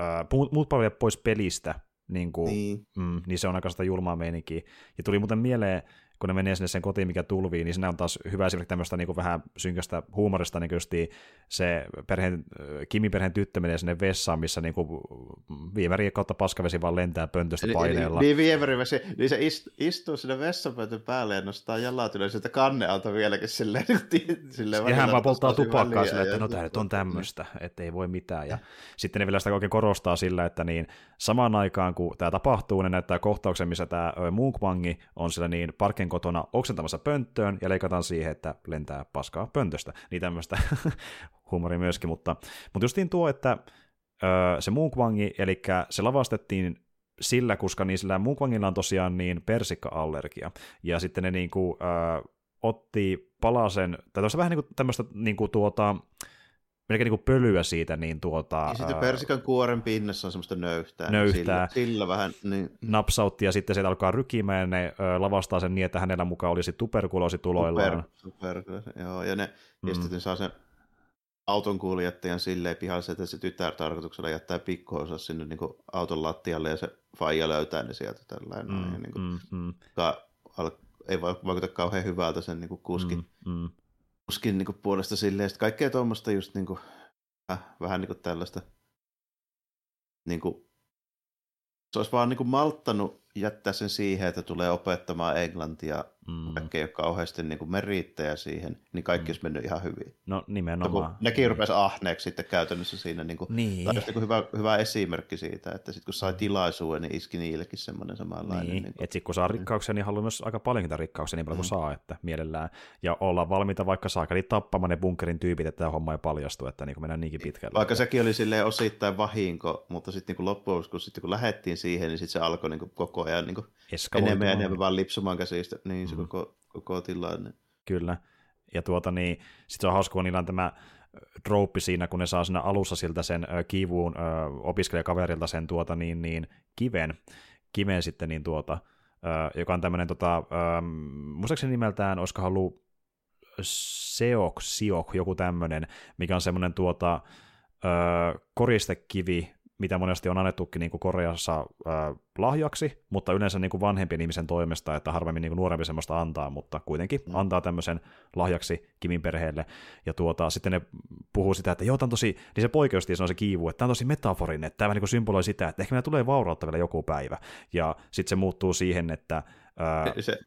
äh, muut palvelijat pois pelistä, niin, kuin, niin. Mm, niin se on aika sitä julmaa meininkiä. Ja tuli muuten mieleen, kun ne menee sinne sen kotiin, mikä tulvii, niin siinä on taas hyvä esimerkki tämmöistä niin kuin vähän synkästä huumorista, niin kuin se perheen, Kimin perheen tyttö menee sinne vessaan, missä niin kuin viemäri kautta paskavesi vaan lentää pöntöstä paineella. Niin, niin viemäri, niin se istuu sinne vessapöntön päälle ja nostaa jalat ylös, sieltä kanne alta vieläkin silleen. silleen ja hän vaan polttaa tupakkaa silleen, että no tämä nyt on tämmöistä, että ei voi mitään. Ja sitten ne vielä sitä oikein korostaa sillä, että niin samaan aikaan kun tämä tapahtuu, ne näyttää kohtauksen, missä tämä Munkmangi on sillä niin parken kotona oksentamassa pönttöön ja leikataan siihen, että lentää paskaa pöntöstä. Niin tämmöistä huumoria myöskin, mutta, mutta justiin tuo, että se Munkmangi, eli se lavastettiin sillä, koska niin sillä Munkvangilla on tosiaan niin persikka-allergia, ja sitten ne niin kuin, ö, otti palasen, tai tuossa vähän niin kuin tämmöistä niin kuin tuota, melkein niin kuin pölyä siitä, niin tuota... Ja sitten persikan kuoren pinnassa on semmoista nöyhtää. Nöyhtää. Sillä, sillä vähän, niin... Napsautti ja sitten se alkaa rykimään ja ne ö, lavastaa sen niin, että hänellä mukaan olisi tuberkuloosi tuloillaan. Super, super, joo. Ja, ne, mm. ja sitten saa sen auton kuljettajan silleen pihalle, että se tytär tarkoituksella jättää pikkuosa sinne niin kuin auton lattialle ja se faija löytää ne sieltä tällainen. Mm, niin kuin, mm, mm. Ka, al, ei vaikuta kauhean hyvältä sen niin kuin kuskin, mm, mm. Kuskin niin kuin puolesta silleen. Sitten kaikkea tuommoista just niin kuin, äh, vähän niin kuin tällaista niin kuin, se olisi vaan niin kuin malttanut jättää sen siihen, että tulee opettamaan englantia, mm. vaikka ei ole kauheasti niin kuin merittäjä siihen, niin kaikki mm. olisi mennyt ihan hyvin. No nimenomaan. Mutta nekin rupesi ahneeksi sitten käytännössä siinä. Niin kuin, niin. Tämä niin hyvä, hyvä esimerkki siitä, että sitten kun sai mm. tilaisuuden, niin iski niillekin semmoinen samanlainen. Niin, niin että sitten kun saa rikkauksia, niin haluaa myös aika paljon niitä rikkauksia niin paljon kuin mm. saa, että mielellään. Ja olla valmiita vaikka saakeli tappamaan ne bunkerin tyypit, että tämä homma ei paljastu, että niin kuin mennään niinkin pitkälle. Vaikka sekin oli silleen osittain vahinko, mutta sitten niin loppujen kun, sitten kun lähdettiin siihen, niin sitten se alkoi niin kuin koko ajan niin kuin enemmän ja enemmän vaan lipsumaan käsistä, niin se mm. koko, koko tilanne. Kyllä. Ja tuota niin, sitten se on hauska, kun niillä on tämä droppi siinä, kun ne saa siinä alussa siltä sen kivuun äh, opiskelijakaverilta sen tuota niin, niin kiven, kiven sitten niin tuota, äh, joka on tämmöinen tota, äh, muistaakseni nimeltään, olisiko halu Seok, Siok, joku tämmöinen, mikä on semmoinen tuota, äh, koristekivi, mitä monesti on annettukin niin kuin Koreassa ää, lahjaksi, mutta yleensä niin kuin vanhempien ihmisen toimesta, että harvemmin niin kuin nuorempi semmoista antaa, mutta kuitenkin mm. antaa tämmöisen lahjaksi Kimin perheelle. Ja tuota, sitten ne puhuu sitä, että joo, tämä on tosi, niin se poikeusti on se kiivu, että tämä on tosi metaforinen, että tämä niin symboloi sitä, että ehkä meillä tulee vaurautta vielä joku päivä. Ja sitten se muuttuu siihen, että Ää, se,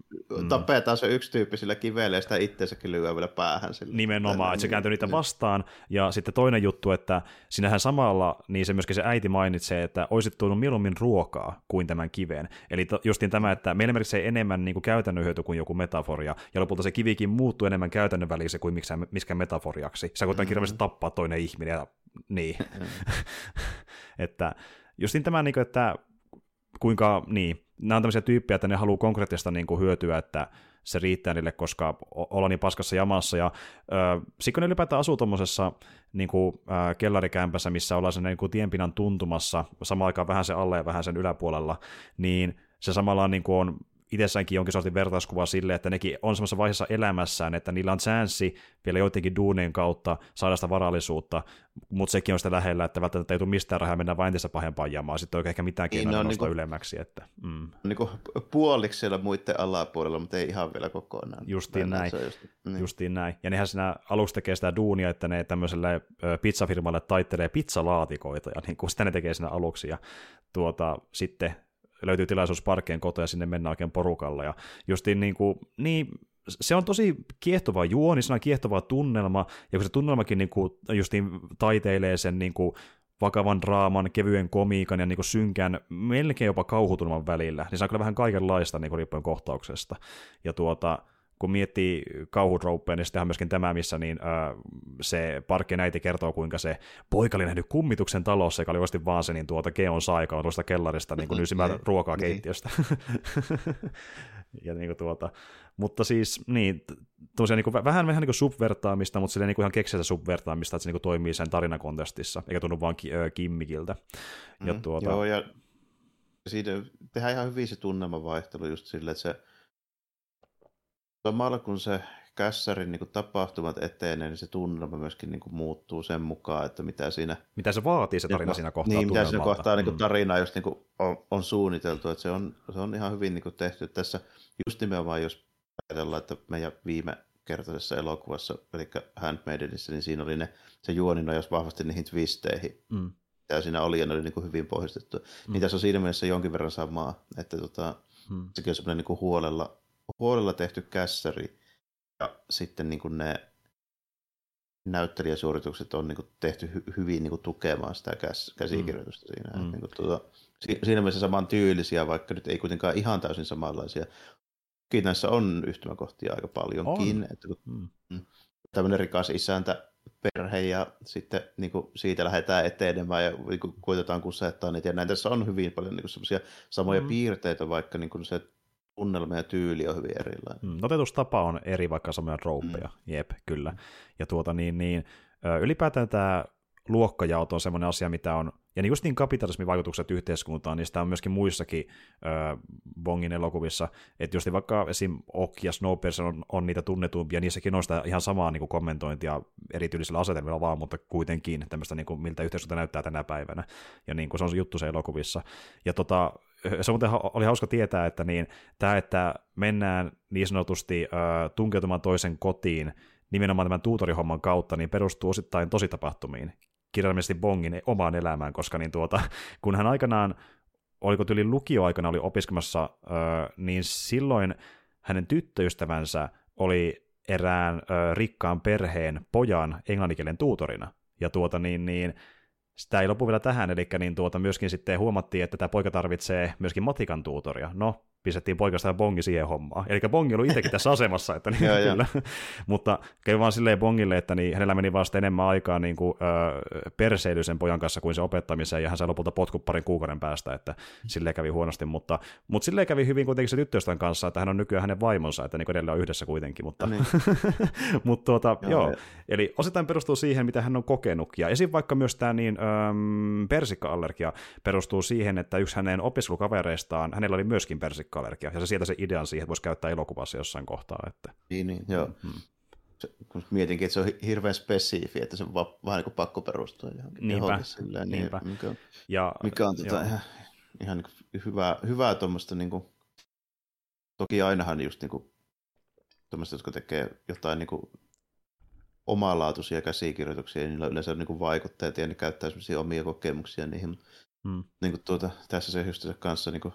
mm. tapetaan se yksi tyyppi sillä kivellä ja sitä itsensäkin lyö vielä päähän. Sillä. Nimenomaan, että se kääntyy niitä vastaan. Ja sitten toinen juttu, että sinähän samalla, niin se myöskin se äiti mainitsee, että olisit tuonut mieluummin ruokaa kuin tämän kiveen. Eli to, justiin tämä, että meillä merkitsee enemmän niin kuin käytännön hyöty kuin joku metaforia, ja lopulta se kivikin muuttuu enemmän käytännön välissä kuin miskään metaforiaksi. Sä koetaan mm-hmm. kirjallisesti tappaa toinen ihminen, ja niin. että justiin tämä, niin kuin, että kuinka, niin, nämä on tämmöisiä tyyppejä, että ne haluaa konkreettista niin kuin hyötyä, että se riittää niille, koska ollaan niin paskassa jamassa. Ja äh, sitten ne ylipäätään asuu tuommoisessa niin kuin, äh, kellarikämpässä, missä ollaan sen niin kuin tienpinnan tuntumassa, samaan aikaan vähän sen alle ja vähän sen yläpuolella, niin se samalla niin kuin on itsessäänkin jonkin sortin vertauskuva sille, että nekin on semmoisessa vaiheessa elämässään, että niillä on chanssi vielä joidenkin duunien kautta saada sitä varallisuutta, mutta sekin on sitä lähellä, että välttämättä ei tule mistään rahaa mennä vain entistä pahempaan jamaan, sitten oikein ehkä mitään niin, no, niin kuin, ylemmäksi. Että, mm. niin kuin puoliksi siellä muiden alapuolella, mutta ei ihan vielä kokonaan. Justiin näin. Just, niin. Justiin näin. Ja nehän siinä alussa tekee sitä duunia, että ne tämmöiselle pizzafirmalle taittelee pizzalaatikoita, ja niin kuin sitä ne tekee siinä aluksi, ja tuota, sitten löytyy tilaisuus parkkeen kotoa ja sinne mennään oikein porukalla. Ja justiin niin kuin, niin se on tosi kiehtova juoni, se on kiehtova tunnelma, ja kun se tunnelmakin niin kuin, justiin taiteilee sen niin kuin, vakavan draaman, kevyen komiikan ja niin kuin synkän, melkein jopa kauhutunnelman välillä, niin se on kyllä vähän kaikenlaista niin kuin riippuen kohtauksesta. Ja tuota, kun miettii kauhutrouppeja, niin sittenhän myöskin tämä, missä niin, äh, se parkkien äiti kertoo, kuinka se poika oli nähnyt kummituksen talossa, joka oli oikeasti vaan se niin tuota Geon Saika on tuosta kellarista niin kuin nysimään niin, ruokaa niin. keittiöstä. ja niin kuin tuota, mutta siis niin, tosiaan niin kuin, vähän, vähän niin kuin subvertaamista, mutta silleen niin kuin ihan keksiä subvertaamista, että se niin kuin toimii sen tarinakontestissa, eikä tunnu vaan ki- ö, kimmikiltä. Ja mm, tuota... Joo, ja siitä tehdään ihan hyvin se tunnelmavaihtelu just silleen, että se samalla kun se kässärin niin kuin tapahtumat etenee, niin se tunnelma myöskin niin kuin muuttuu sen mukaan, että mitä siinä... Mitä se vaatii se tarina siinä kohtaa Niin, mitä siinä kohtaa niin kuin mm. tarina just niin kuin on, on, suunniteltu, että se on, se on ihan hyvin niin kuin tehty. Tässä just nimenomaan, jos ajatellaan, että meidän viime kertaisessa elokuvassa, eli Handmaidenissä, niin siinä oli ne, se juoni jos vahvasti niihin twisteihin. Mm. Ja siinä oli, ja ne oli niin kuin hyvin pohjistettu. Mm. Niin tässä on siinä mielessä jonkin verran samaa, että tota, mm. sekin on semmoinen niin kuin huolella, huolella tehty kässäri, ja sitten niin kuin ne näyttelijäsuoritukset on niin kuin tehty hy- hyvin niin kuin tukemaan sitä käs- käsikirjoitusta mm. siinä. Mm. Niin kuin tuota, si- siinä mielessä saman tyylisiä, vaikka nyt ei kuitenkaan ihan täysin samanlaisia. Toki näissä on yhtymäkohtia aika paljonkin. On. Että kun, mm. mm. Tämmöinen rikas isäntä perhe ja sitten niin kuin siitä lähdetään etenemään ja niin kuin, koitetaan kusettaa niitä. Ja näin tässä on hyvin paljon niin kuin, samoja mm. piirteitä, vaikka niin kuin se tunnelma ja tyyli on hyvin erilainen. Mm, otetustapa on eri, vaikka samoja rouppeja, mm. jep, kyllä. Ja tuota niin, niin ylipäätään tämä luokkajaot on semmoinen asia, mitä on, ja niin just niin kapitalismin vaikutukset yhteiskuntaan, niin sitä on myöskin muissakin äh, Bongin elokuvissa, että just vaikka esim. Ok ja Snowpiercer on, on niitä tunnetumpia, niissäkin on sitä ihan samaa niin kuin kommentointia erityylisillä asetelmilla vaan, mutta kuitenkin tämmöistä, niin kuin, miltä yhteiskunta näyttää tänä päivänä, ja niin kuin se on se juttu se elokuvissa. Ja tota, se muuten oli hauska tietää, että niin, tämä, että mennään niin sanotusti äh, tunkeutumaan toisen kotiin nimenomaan tämän tuutorihomman kautta, niin perustuu osittain tositapahtumiin, kirjallisesti Bongin omaan elämään, koska niin tuota, kun hän aikanaan, oliko tyyli lukioaikana oli opiskelemassa, äh, niin silloin hänen tyttöystävänsä oli erään äh, rikkaan perheen pojan englanninkielen tuutorina. Ja tuota niin, niin sitä ei lopu vielä tähän, eli niin tuota myöskin sitten huomattiin, että tämä poika tarvitsee myöskin matikan tuutoria. No, pistettiin poikasta ja bongi siihen hommaan. Eli bongi oli itsekin tässä asemassa, että niin, kyllä. Mutta kävi vaan silleen bongille, että niin, hänellä meni vasta enemmän aikaa niin kuin, ö, perseily sen pojan kanssa kuin se opettamiseen, ja hän sai lopulta potkut parin kuukauden päästä, että silleen kävi huonosti, mutta, mutta silleen kävi hyvin kuitenkin se tyttöystävän kanssa, että hän on nykyään hänen vaimonsa, että niin edelleen on yhdessä kuitenkin, mutta, niin. mutta tuota, joo, joo. eli osittain perustuu siihen, mitä hän on kokenut, ja esim. vaikka myös tämä niin, öm, persikka-allergia perustuu siihen, että yksi hänen opiskelukavereistaan, hänellä oli myöskin persikka allergia. Ja se sieltä se idean siihen, että voisi käyttää elokuvassa jossain kohtaa. Että... Niin, niin joo. Hmm. Se, kun mietinkin, että se on hirveän spesifi, että se on vaan, vähän niin kuin pakko perustua johonkin. Niinpä, silleen, niin, niinpä. Mikä on, ja, mikä on tota, ihan, ihan niin hyvää, hyvää tuommoista, niin kuin, toki ainahan just niin kuin, tuommoista, jotka tekee jotain niin kuin, omalaatuisia käsikirjoituksia, niin niillä on yleensä niin kuin vaikutteet ja ne käyttää omia kokemuksia niihin. Hmm. Niin kuin tuota, tässä se just kanssa niin kuin,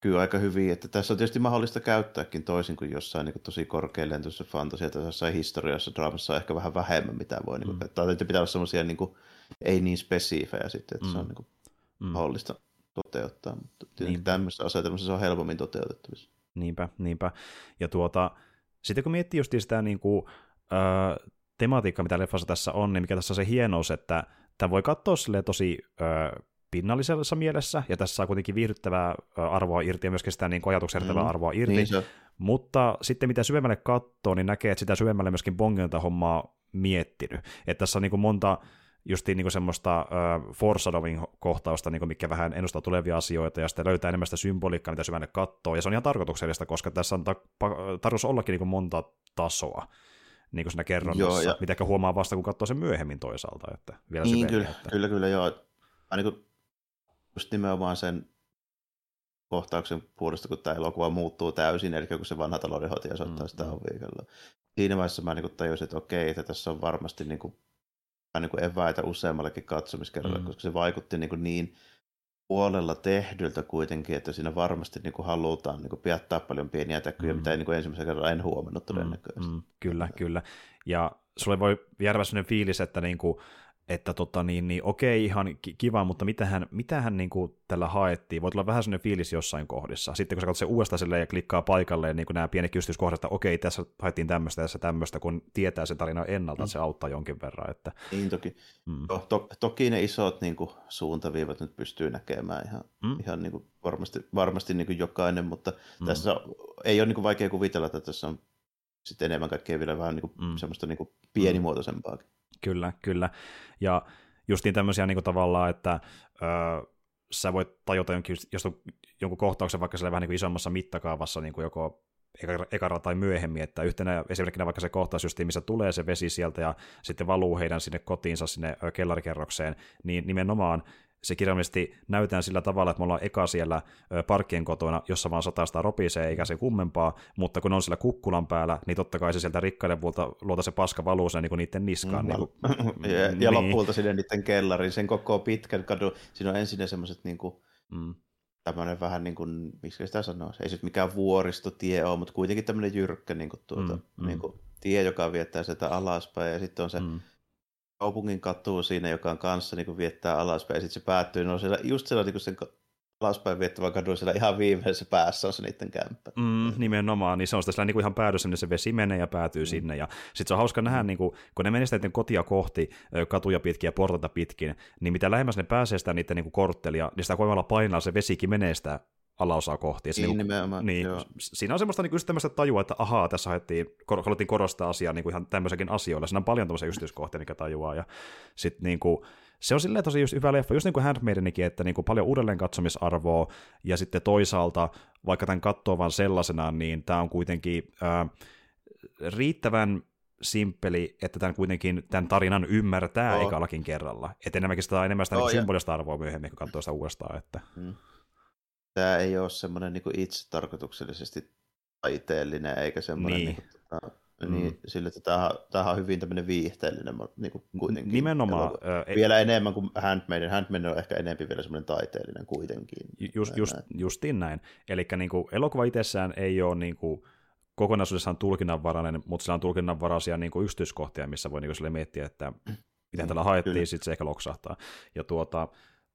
kyllä aika hyvin, että tässä on tietysti mahdollista käyttääkin toisin kuin jossain niin kuin tosi korkealentoisessa fantasia tai jossain historiassa, draamassa on ehkä vähän vähemmän, mitä voi niin kuin, mm. Tai pitää olla semmoisia niin kuin, ei niin spesifejä sitten, että mm. se on mm. niin kuin, mm. mahdollista toteuttaa, mutta tämmöisessä asetelmassa se on helpommin toteutettavissa. Niinpä, niinpä. Ja tuota, sitten kun miettii just sitä niin kuin, äh, tematiikkaa, mitä leffassa tässä on, niin mikä tässä on se hienous, että tämä voi katsoa tosi äh, pinnallisessa mielessä, ja tässä saa kuitenkin viihdyttävää arvoa irti ja myöskin sitä niin ajatuksen mm. arvoa irti, niin se. mutta sitten mitä syvemmälle katsoo, niin näkee, että sitä syvemmälle myöskin Bongilta hommaa miettinyt. Että tässä on niin kuin monta justiin niin semmoista äh, foreshadowing kohtausta, niin mikä vähän ennustaa tulevia asioita, ja sitten löytää enemmän sitä symboliikkaa, mitä syvänne katsoo, ja se on ihan tarkoituksellista, koska tässä on ta- tarkoitus ollakin niin monta tasoa niin kuin siinä kerronnassa, joo, ja... mitä huomaa vasta, kun katsoo sen myöhemmin toisaalta. Että vielä niin, kyllä, että... kyllä, kyllä, joo. Mä niin kuin just nimenomaan sen kohtauksen puolesta, kun tämä elokuva muuttuu täysin, eli kun se vanha taloudenhoitaja soittaa mm, sitä mm. oviikalla. Siinä vaiheessa mä niin tajusin, että okei, että tässä on varmasti niin kuin, niin kuin eväitä useammallekin katsomiskerralle, mm. koska se vaikutti niin, kuin niin puolella tehdyltä kuitenkin, että siinä varmasti niin kuin halutaan niin kuin paljon pieniä täkyjä, mm. mitä ei niin kuin ensimmäisen kerran en huomannut todennäköisesti. Mm, mm, kyllä, kyllä. Ja sulle voi jäädä sellainen fiilis, että niin kuin, että tota niin, niin okei, ihan kiva, mutta mitähän, mitähän niin kuin tällä haettiin? Voi olla vähän sellainen fiilis jossain kohdissa. Sitten kun sä katsot se uudestaan ja klikkaa paikalleen niin kuin nämä pienet yksityiskohdat, että okei, tässä haettiin tämmöistä, tässä tämmöistä, kun tietää sen tarina ennalta, mm. se auttaa jonkin verran. Että... Niin toki. Mm. To, to, toki ne isot niin kuin, suuntaviivat nyt pystyy näkemään ihan, mm. ihan niin kuin, varmasti, varmasti niin kuin jokainen, mutta mm. tässä ei ole niin kuin, vaikea kuvitella, että tässä on sitten enemmän kaikkea vielä vähän niin kuin, mm. semmoista niin kuin, pienimuotoisempaakin. Kyllä, kyllä. Ja justiin tämmöisiä niin kuin tavallaan, että öö, sä voit tajuta jonkin, jos on jonkun kohtauksen vaikka vähän niin kuin isommassa mittakaavassa niin kuin joko ekara tai myöhemmin, että yhtenä esimerkkinä vaikka se kohtaus just, missä tulee se vesi sieltä ja sitten valuu heidän sinne kotiinsa, sinne kellarikerrokseen, niin nimenomaan se kirjallisesti näytetään sillä tavalla, että me ollaan eka siellä parkkien kotona, jossa vaan satastaa ropisee eikä se kummempaa, mutta kun on siellä kukkulan päällä, niin totta kai se sieltä rikkaiden vuolta, luota se paska valuu sen niin niiden niskaan. Mm, niin kuin, ja, ja niin. lopulta sinne niiden kellarin, sen koko pitkän kadun, siinä on ensin semmoiset niin kuin, mm. tämmöinen vähän niin kuin, miksi sitä sanoo, ei se mikään vuoristotie ole, mutta kuitenkin tämmöinen jyrkkä niin kuin, tuota, mm, mm. Niin kuin, tie, joka viettää sitä alaspäin, ja sitten on se mm kaupungin katu siinä, joka on kanssa niin kuin viettää alaspäin, ja sitten se päättyy, no siellä, just siellä niin sen alaspäin viettävä kadu siellä ihan viimeisessä päässä on se niiden kämppä. Mm, nimenomaan, niin se on sitä niin kuin ihan päädyssä, niin se vesi menee ja päätyy mm. sinne, ja sitten se on hauska nähdä, niin kuin, kun ne menee sitä kotia kohti, katuja pitkin ja portata pitkin, niin mitä lähemmäs ne pääsee sitä niiden niin kuin korttelia, niin sitä kovalla painaa se vesikin menee sitä alaosaa kohti. Niin, niin, nimenomaan, niin, siinä on semmoista, niin tämmöistä tajua, että ahaa, tässä haettiin, haluttiin korostaa asiaa niin kuin ihan tämmöisenkin asioilla. Siinä on paljon tämmöisiä yksityiskohtia, mikä tajuaa. Ja sit, niin kuin, se on silleen tosi just hyvä leffa, just niin kuin Handmaidenikin, että niin kuin paljon uudelleen katsomisarvoa, ja sitten toisaalta, vaikka tämän katsoo vaan sellaisenaan, niin tämä on kuitenkin ää, riittävän simppeli, että tämän kuitenkin tämän tarinan ymmärtää oh. ekallakin kerralla. Että enemmänkin sitä enemmän sitä oh, niin symbolista arvoa myöhemmin, kun katsoo sitä uudestaan. Että... Mm tämä ei ole semmoinen niin itse tarkoituksellisesti taiteellinen, eikä semmoinen niin. Niin, tota, mm. niin sille, että tämä, tämä on hyvin tämmöinen viihteellinen niin kuin kuitenkin. Nimenomaan. Ää, vielä enemmän kuin Handmaiden. Handmaiden on ehkä enemmän vielä semmoinen taiteellinen kuitenkin. Just, just, justiin näin. Eli niin kuin, elokuva itsessään ei ole niin kuin, kokonaisuudessaan tulkinnanvarainen, mutta sillä on tulkinnanvaraisia niin kuin yksityiskohtia, missä voi niin kuin, miettiä, että miten tällä haettiin, sitten se ehkä loksahtaa. Ja tuota,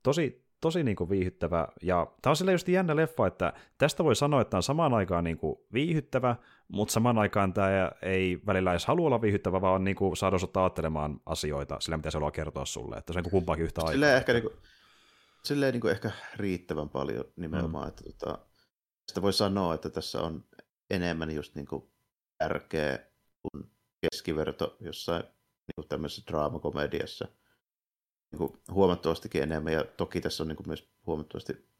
tosi, tosi niin kuin viihyttävä, ja tämä on sille just jännä leffa, että tästä voi sanoa, että tämä on samaan aikaan niin kuin viihyttävä, mutta samaan aikaan tämä ei välillä edes halua olla viihyttävä, vaan niin kuin saada ottaa ajattelemaan asioita sillä, mitä se haluaa kertoa sulle, että se on niin kumpaakin yhtä aikaa. Silleen ehkä, niin kuin, silleen niin kuin ehkä riittävän paljon nimenomaan, mm. että tota, sitä voi sanoa, että tässä on enemmän just niin kuin tärkeä kuin keskiverto jossain niin kuin tämmöisessä draamakomediassa – niin huomattavastikin enemmän, ja toki tässä on niin kuin myös huomattavasti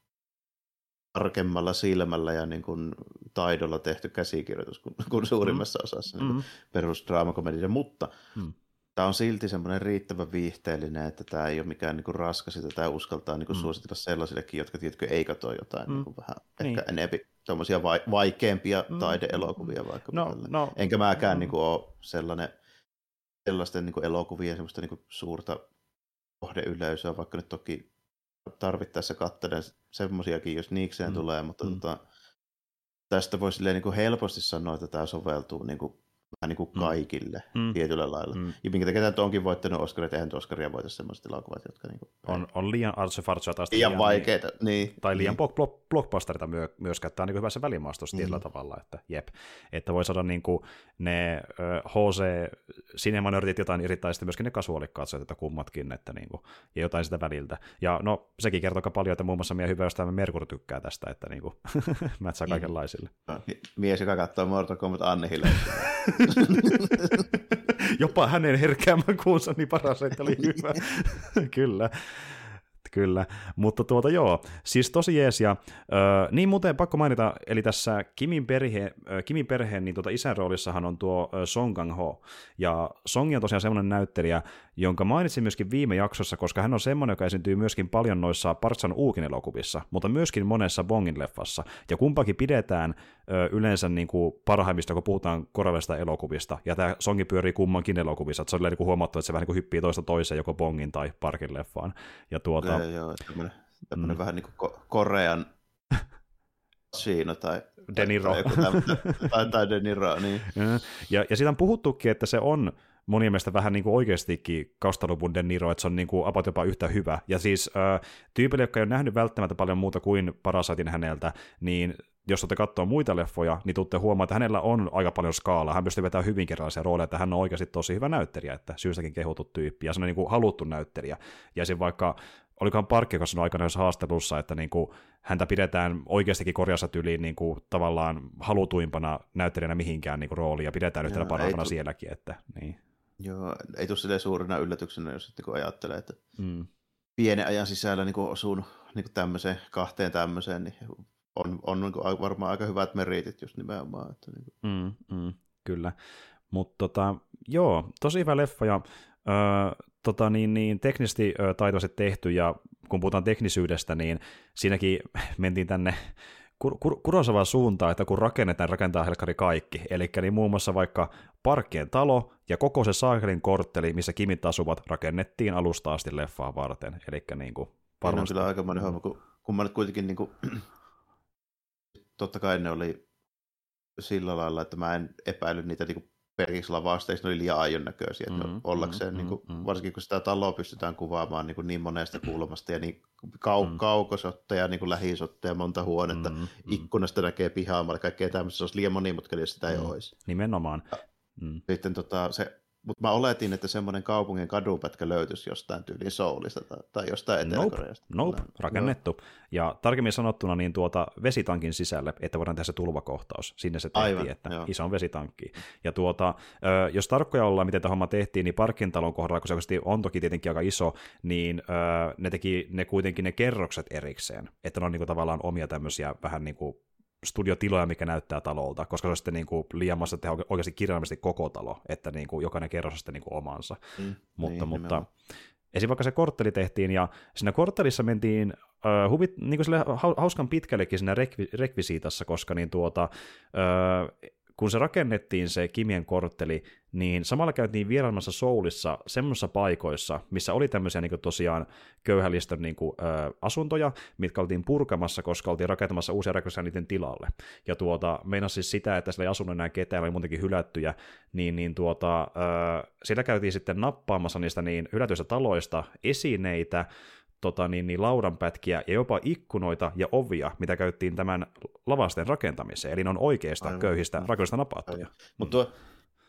tarkemmalla silmällä ja niin kuin taidolla tehty käsikirjoitus kuin, kuin suurimmassa mm. osassa niin mm. perusdraamakomedia, mutta mm. tämä on silti semmoinen riittävän viihteellinen, että tämä ei ole mikään niin kuin raskas, että tämä uskaltaa niin kuin mm. suositella sellaisillekin, jotka tiedätkö ei katso jotain mm. niin kuin vähän niin. ehkä enemmän tuommoisia vai, vaikeampia mm. taideelokuvia vaikka. No, no, Enkä mäkään mm. niin kuin ole sellainen sellaisten niin kuin elokuvien semmoista niin kuin suurta kohdeyleisöä, vaikka nyt toki tarvittaessa katselen semmoisiakin, jos niikseen mm. tulee, mutta mm. tota, tästä voisi niin kuin helposti sanoa, että tämä soveltuu niin kuin niin kuin mm. kaikille mm. tietyllä lailla. Mm. Ja minkä takia tämä onkin voittanut Oscarit, eihän Oscaria voita sellaiset elokuvat, jotka... Niin kuin, on, on liian artsefartsia taas. Liian vaikeita, niin. Tai liian niin. block, blockbusterita myö, myöskään. Tämä on niin hyvässä välimaastossa mm. tietyllä tavalla, että jep. Että voi saada niin kuin ne HC Cinemanörtit jotain irrittaa sitten myöskin ne kasuaalikatsojat, että kummatkin, että niin kuin, ja jotain sitä väliltä. Ja no, sekin kertoo aika paljon, että muun muassa meidän hyvä ystävämme Merkur tykkää tästä, että niin kuin, mätsää niin. kaikenlaisille. Mies, joka katsoo Mortal Kombat Annihilation. Jopa hänen herkäämän kuunsa niin paras, että oli hyvä. Kyllä kyllä. Mutta tuota joo, siis tosi jees. Ja, ö, niin muuten pakko mainita, eli tässä Kimin, perhe, ö, Kimin perheen niin tuota isän roolissahan on tuo Song Kang-ho. Ja Song on tosiaan semmoinen näyttelijä, jonka mainitsin myöskin viime jaksossa, koska hän on semmoinen, joka esiintyy myöskin paljon noissa Partsan Uukin elokuvissa, mutta myöskin monessa Bongin leffassa. Ja kumpakin pidetään ö, yleensä niin kuin parhaimmista, kun puhutaan korealaisista elokuvista. Ja tämä Songi pyörii kummankin elokuvissa. Että se on niin kuin huomattu, että se vähän niin kuin hyppii toista toiseen, joko Bongin tai Parkin leffaan. Ja tuota, joo, joo, tämmöinen, tämmöinen mm. vähän niin kuin Korean Chino tai De Niro. Tai, tai, tai De Niro, niin. Ja, ja siitä on puhuttukin, että se on monien mielestä vähän niin kuin oikeastikin Kastalupun De Niro, että se on niin kuin apat jopa yhtä hyvä. Ja siis äh, tyypille, joka ei ole nähnyt välttämättä paljon muuta kuin Parasaitin häneltä, niin jos olette katsoa muita leffoja, niin tuutte huomaa, että hänellä on aika paljon skaalaa. Hän pystyy vetämään hyvin kerrallisia rooleja, että hän on oikeasti tosi hyvä näyttelijä, että syystäkin kehuttu tyyppi, ja se on niin kuin haluttu näyttelijä. Ja se vaikka olikohan Parkki sanonut aikana jos haastelussa, että niin kuin, häntä pidetään oikeastikin korjassa tyliin niin kuin, tavallaan halutuimpana näyttelijänä mihinkään niin kuin, rooliin, ja pidetään yhtenä parhaimpana sielläkin. Että, niin. Joo, ei tule silleen suurena yllätyksenä, jos sitten kun ajattelee, että mm. pienen ajan sisällä niin osun niin tämmöiseen, kahteen tämmöiseen, niin on, on niin kuin varmaan aika hyvät meritit just nimenomaan. Että niin kuin. mm, mm, kyllä, mutta tota, joo, tosi hyvä leffa, ja öö, tota, niin, niin, teknisesti taitoisesti tehty, ja kun puhutaan teknisyydestä, niin siinäkin mentiin tänne kur- kur- kurosavaa suuntaan, että kun rakennetaan, rakentaa helkari kaikki. Eli niin muun muassa vaikka Parkkien talo ja koko se saakelin kortteli, missä kimit asuvat, rakennettiin alusta asti leffaa varten. Eli niin kuin, varmasti... on kyllä monen homma, kun, kun mä nyt kuitenkin niin kuin, totta kai ne oli sillä lailla, että mä en epäily niitä niin periksi lavasteiksi, ne oli liian aion näköisiä, että mm, ollakseen, mm, niin kuin, mm, varsinkin kun sitä taloa pystytään kuvaamaan niin, kuin niin monesta kulmasta ja niin kau- mm. kaukosotteja, niin kuin lähisotteja, monta huonetta, mm, ikkunasta näkee pihaamalla, kaikkea tämmöistä, se olisi liian monimutkainen, jos sitä ei mm. olisi. Nimenomaan. Mm. Sitten tota, se mutta mä oletin, että semmoinen kaupungin kadunpätkä löytyisi jostain tyyliin Soulista tai, tai jostain Etelä-Koreasta. Nope, nope. rakennettu. No. Ja tarkemmin sanottuna niin tuota vesitankin sisälle, että voidaan tehdä se tulvakohtaus. Sinne se tehtiin, Aivan, että joo. iso vesitankki. Ja tuota, jos tarkkoja ollaan, miten tämä homma tehtiin, niin Parkin talon kohdalla, kun se on toki tietenkin aika iso, niin ne teki ne kuitenkin ne kerrokset erikseen. Että ne on niin kuin, tavallaan omia tämmöisiä vähän niin kuin studiotiloja, mikä näyttää talolta, koska se on sitten niin kuin liian massa tehdä oikeasti kirjaimellisesti koko talo, että niin kuin jokainen kerros on sitten niin kuin omansa. Mm, mutta, niin, mutta esim. vaikka se kortteli tehtiin, ja siinä korttelissa mentiin uh, huvit, niin kuin sille hauskan pitkällekin siinä rekvi, rekvisiitassa, koska niin tuota, uh, kun se rakennettiin se Kimien kortteli, niin samalla käytiin vierailemassa Soulissa semmoisissa paikoissa, missä oli tämmöisiä niin tosiaan köyhälistön niin kuin, ö, asuntoja, mitkä oltiin purkamassa, koska oltiin rakentamassa uusia rakennusia niiden tilalle. Ja tuota, meinasi siis sitä, että siellä ei asunut enää ketään, oli muutenkin hylättyjä, niin, niin tuota, ö, siellä käytiin sitten nappaamassa niistä niin hylätyistä taloista esineitä, tota, niin, niin laudanpätkiä ja jopa ikkunoita ja ovia, mitä käyttiin tämän lavasten rakentamiseen. Eli ne on oikeista Aivan. köyhistä rakennusta napattuja. Mutta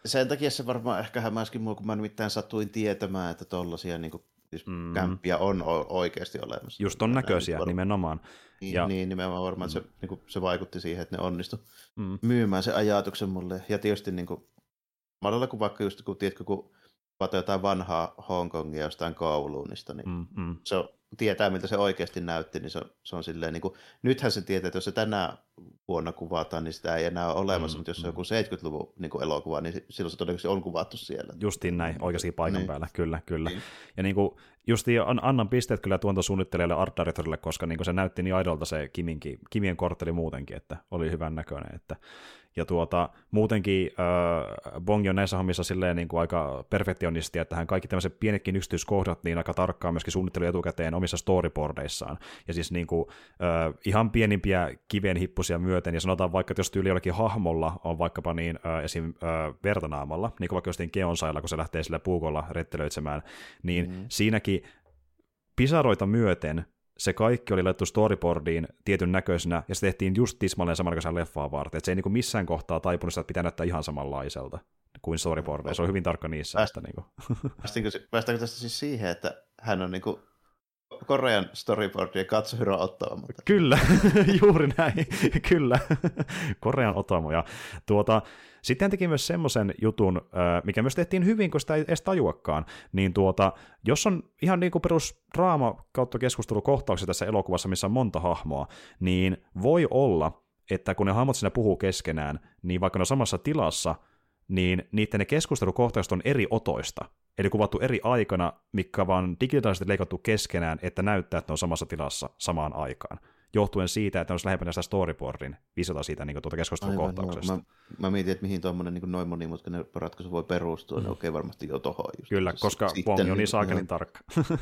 sen takia se varmaan ehkä hämäskin mua, kun mä nimittäin satuin tietämään, että tollaisia niin kuin, siis mm. kämppiä on oikeasti olemassa. Just on näköisiä varmaan, nimenomaan. Niin, ja, niin nimenomaan varmaan, mm. se, niin kuin, se vaikutti siihen, että ne onnistu mm. myymään se ajatuksen mulle. Ja tietysti niin kuin, malalla kuin vaikka just, kun, tiedätkö, kun jotain vanhaa Hongkongia jostain Kowloonista, niin mm, mm. se on tietää, miltä se oikeasti näytti, niin se on, se on silleen, niin kuin, nythän se tietää, että jos se tänä vuonna kuvataan, niin sitä ei enää ole olemassa, mm, mutta jos se on mm. joku 70-luvun niin kuin elokuva, niin silloin se todennäköisesti on kuvattu siellä. Justiin näin, oikeasti paikan niin. päällä, kyllä, kyllä. Niin. Ja niin kuin, justiin annan pisteet kyllä tuontosuunnittelijalle Art Directorille, koska niin kuin se näytti niin aidolta se Kiminkin, Kimien kortteli muutenkin, että oli hyvän näköinen, että ja tuota, muutenkin äh, Bongi on näissä hommissa silleen niin kuin aika perfektionisti, että hän kaikki tämmöiset pienetkin yksityiskohdat niin aika tarkkaan myöskin suunnittelu etukäteen omissa storyboardeissaan. Ja siis niin kuin, äh, ihan pienimpiä kiven hippusia myöten, ja sanotaan vaikka, että jos tyyli jollakin hahmolla on vaikkapa niin äh, esim. Äh, vertanaamalla, niin kuin vaikka jostain Keonsailla, kun se lähtee sillä puukolla rettelöitsemään, niin mm-hmm. siinäkin pisaroita myöten se kaikki oli laittu storyboardiin tietyn näköisenä, ja se tehtiin just tismalleen samanlaisen leffaa varten. Et se ei niin kuin missään kohtaa taipunut sitä, että pitää näyttää ihan samanlaiselta kuin storyboardeissa. Se on hyvin tarkka niissä. Pääst, että, niin kuin. päästäänkö tästä siis siihen, että hän on niin kuin Korean storyboardien Katsuhiro Otomo. Kyllä, juuri näin, kyllä. Korean Otomo. Ja tuota, sitten teki myös semmoisen jutun, mikä myös tehtiin hyvin, kun sitä ei edes tajuakaan, niin tuota, jos on ihan niin kuin perus draama kautta keskustelukohtauksia tässä elokuvassa, missä on monta hahmoa, niin voi olla, että kun ne hahmot siinä puhuu keskenään, niin vaikka ne on samassa tilassa, niin niiden ne keskustelukohtaukset on eri otoista. Eli kuvattu eri aikana, mikä vaan digitaalisesti leikattu keskenään, että näyttää, että ne on samassa tilassa samaan aikaan johtuen siitä, että olisi lähempänä sitä storyboardin visiota siitä niin tuota keskustelukohtauksesta. Mä, mä, mietin, että mihin tuommoinen niin noin monimutkainen ratkaisu voi perustua, mm. niin okei, varmasti jo tohon. Just. Kyllä, koska Wong on niin saakelin tarkka.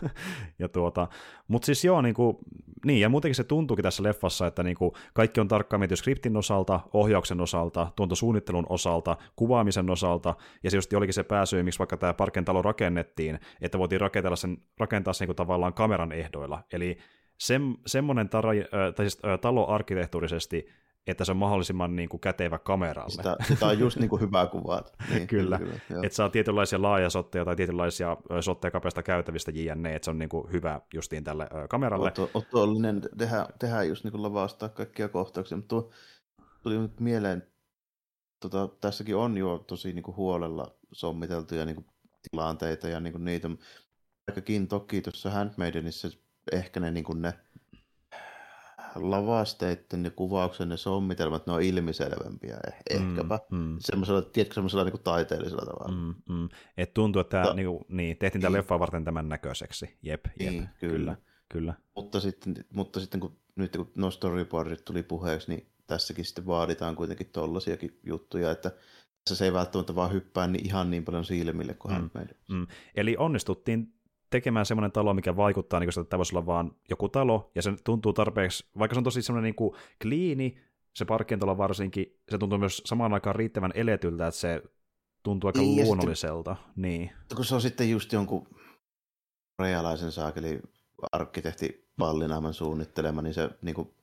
ja tuota, mutta siis joo, niin, kuin, niin, ja muutenkin se tuntuukin tässä leffassa, että niin kuin, kaikki on tarkkaan mietitty skriptin osalta, ohjauksen osalta, tuontosuunnittelun osalta, kuvaamisen osalta, ja se just olikin se pääsyy, miksi vaikka tämä Parken talo rakennettiin, että voitiin rakentaa sen, rakentaa sen niin kuin tavallaan kameran ehdoilla, eli sem, semmoinen tara, tai siis, talo arkkitehtuurisesti, että se on mahdollisimman niin kuin, kätevä kameralle. Sitä, sitä on just niin kuin hyvä kuvaa. Niin, kyllä, kyllä että saa tietynlaisia laajasotteja tai tietynlaisia sotteja kapeasta käytävistä jne, että se on niin kuin, hyvä justiin tälle kameralle. Otollinen tehdä, tehdä just niin kuin lavastaa kaikkia kohtauksia, mutta tuo tuli nyt mieleen, tota, tässäkin on jo tosi niin kuin huolella sommiteltuja niin kuin, tilanteita ja niin kuin niitä, vaikkakin toki tuossa Handmaidenissa ehkä ne, niin kuin ne lavasteiden ja kuvauksen ja sommitelmat, ne on ilmiselvempiä eh- mm, ehkäpä. Mm. Semmoisella, tiedätkö, semmoisella niin taiteellisella tavalla. Mm, mm. Et tuntuu, että no, niin, niin, tehtiin niin. leffaa varten tämän näköiseksi. Jep, jep. Niin, kyllä. kyllä. kyllä. Mutta, sitten, mutta sitten kun, nyt kun no storyboardit tuli puheeksi, niin tässäkin sitten vaaditaan kuitenkin tollasiakin juttuja, että tässä se ei välttämättä vaan hyppää niin ihan niin paljon silmille kuin mm, hän mm. Eli onnistuttiin tekemään semmoinen talo, mikä vaikuttaa, niin kuin, että tämä voisi olla vaan joku talo, ja se tuntuu tarpeeksi, vaikka se on tosi semmoinen niin kuin kliini, se parkkientalo varsinkin, se tuntuu myös samaan aikaan riittävän eletyltä, että se tuntuu aika niin, luonnolliselta. Sitten, niin. Kun se on sitten just jonkun realaisen saakeli arkkitehti Pallinaaman suunnittelema, niin se niin kuin,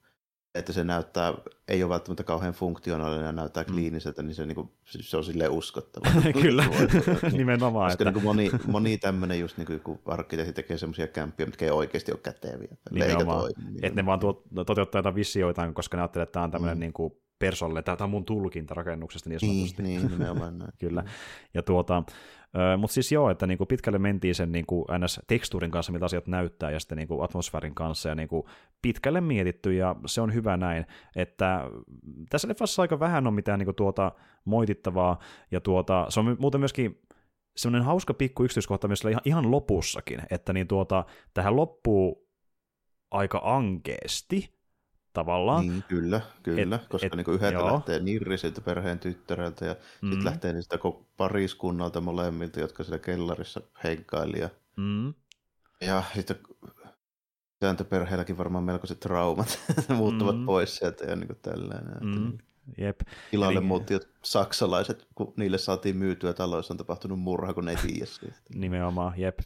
että se näyttää, ei ole välttämättä kauhean funktionaalinen ja näyttää mm. kliiniseltä, niin se, niin kuin, se on silleen uskottava. Kyllä, nimenomaan. Koska että... niin moni, moni tämmöinen just niin kuin, kun arkkitehti tekee semmoisia kämppiä, mitkä ei oikeasti ole käteviä. Nimenomaan, että ne vaan tuot, toteuttaa jotain visioitaan, koska ne ajattelee, että tämä on tämmöinen mm. niin kuin persolle, tämä on mun tulkinta rakennuksesta niin sanotusti. Niin, niin nimenomaan näin. Kyllä. Ja tuota, mutta siis joo, että niinku pitkälle mentiin sen niinku NS-tekstuurin kanssa, mitä asiat näyttää, ja sitten niinku atmosfäärin kanssa, ja niinku pitkälle mietitty, ja se on hyvä näin, että tässä leffassa aika vähän on mitään niinku tuota moitittavaa, ja tuota, se on muuten myöskin semmoinen hauska pikku yksityiskohta myös ihan, ihan lopussakin, että niin tuota, tähän loppuu aika ankeesti, tavallaan. Niin, kyllä, kyllä, et, et, koska niin yhdeltä joo. lähtee nirrisiltä perheen tyttäreltä ja mm. sitten lähtee niistä pariskunnalta molemmilta, jotka siellä kellarissa henkkaili. Ja, mm. ja sitten sääntöperheelläkin varmaan melkoiset traumat muuttuvat mm. pois sieltä ja niin tällainen. Mm. Että, Jep. Tilalle Eli... muuttivat saksalaiset, kun niille saatiin myytyä taloissa on tapahtunut murha, kun ne ei tiedä siitä. Nimenomaan, jep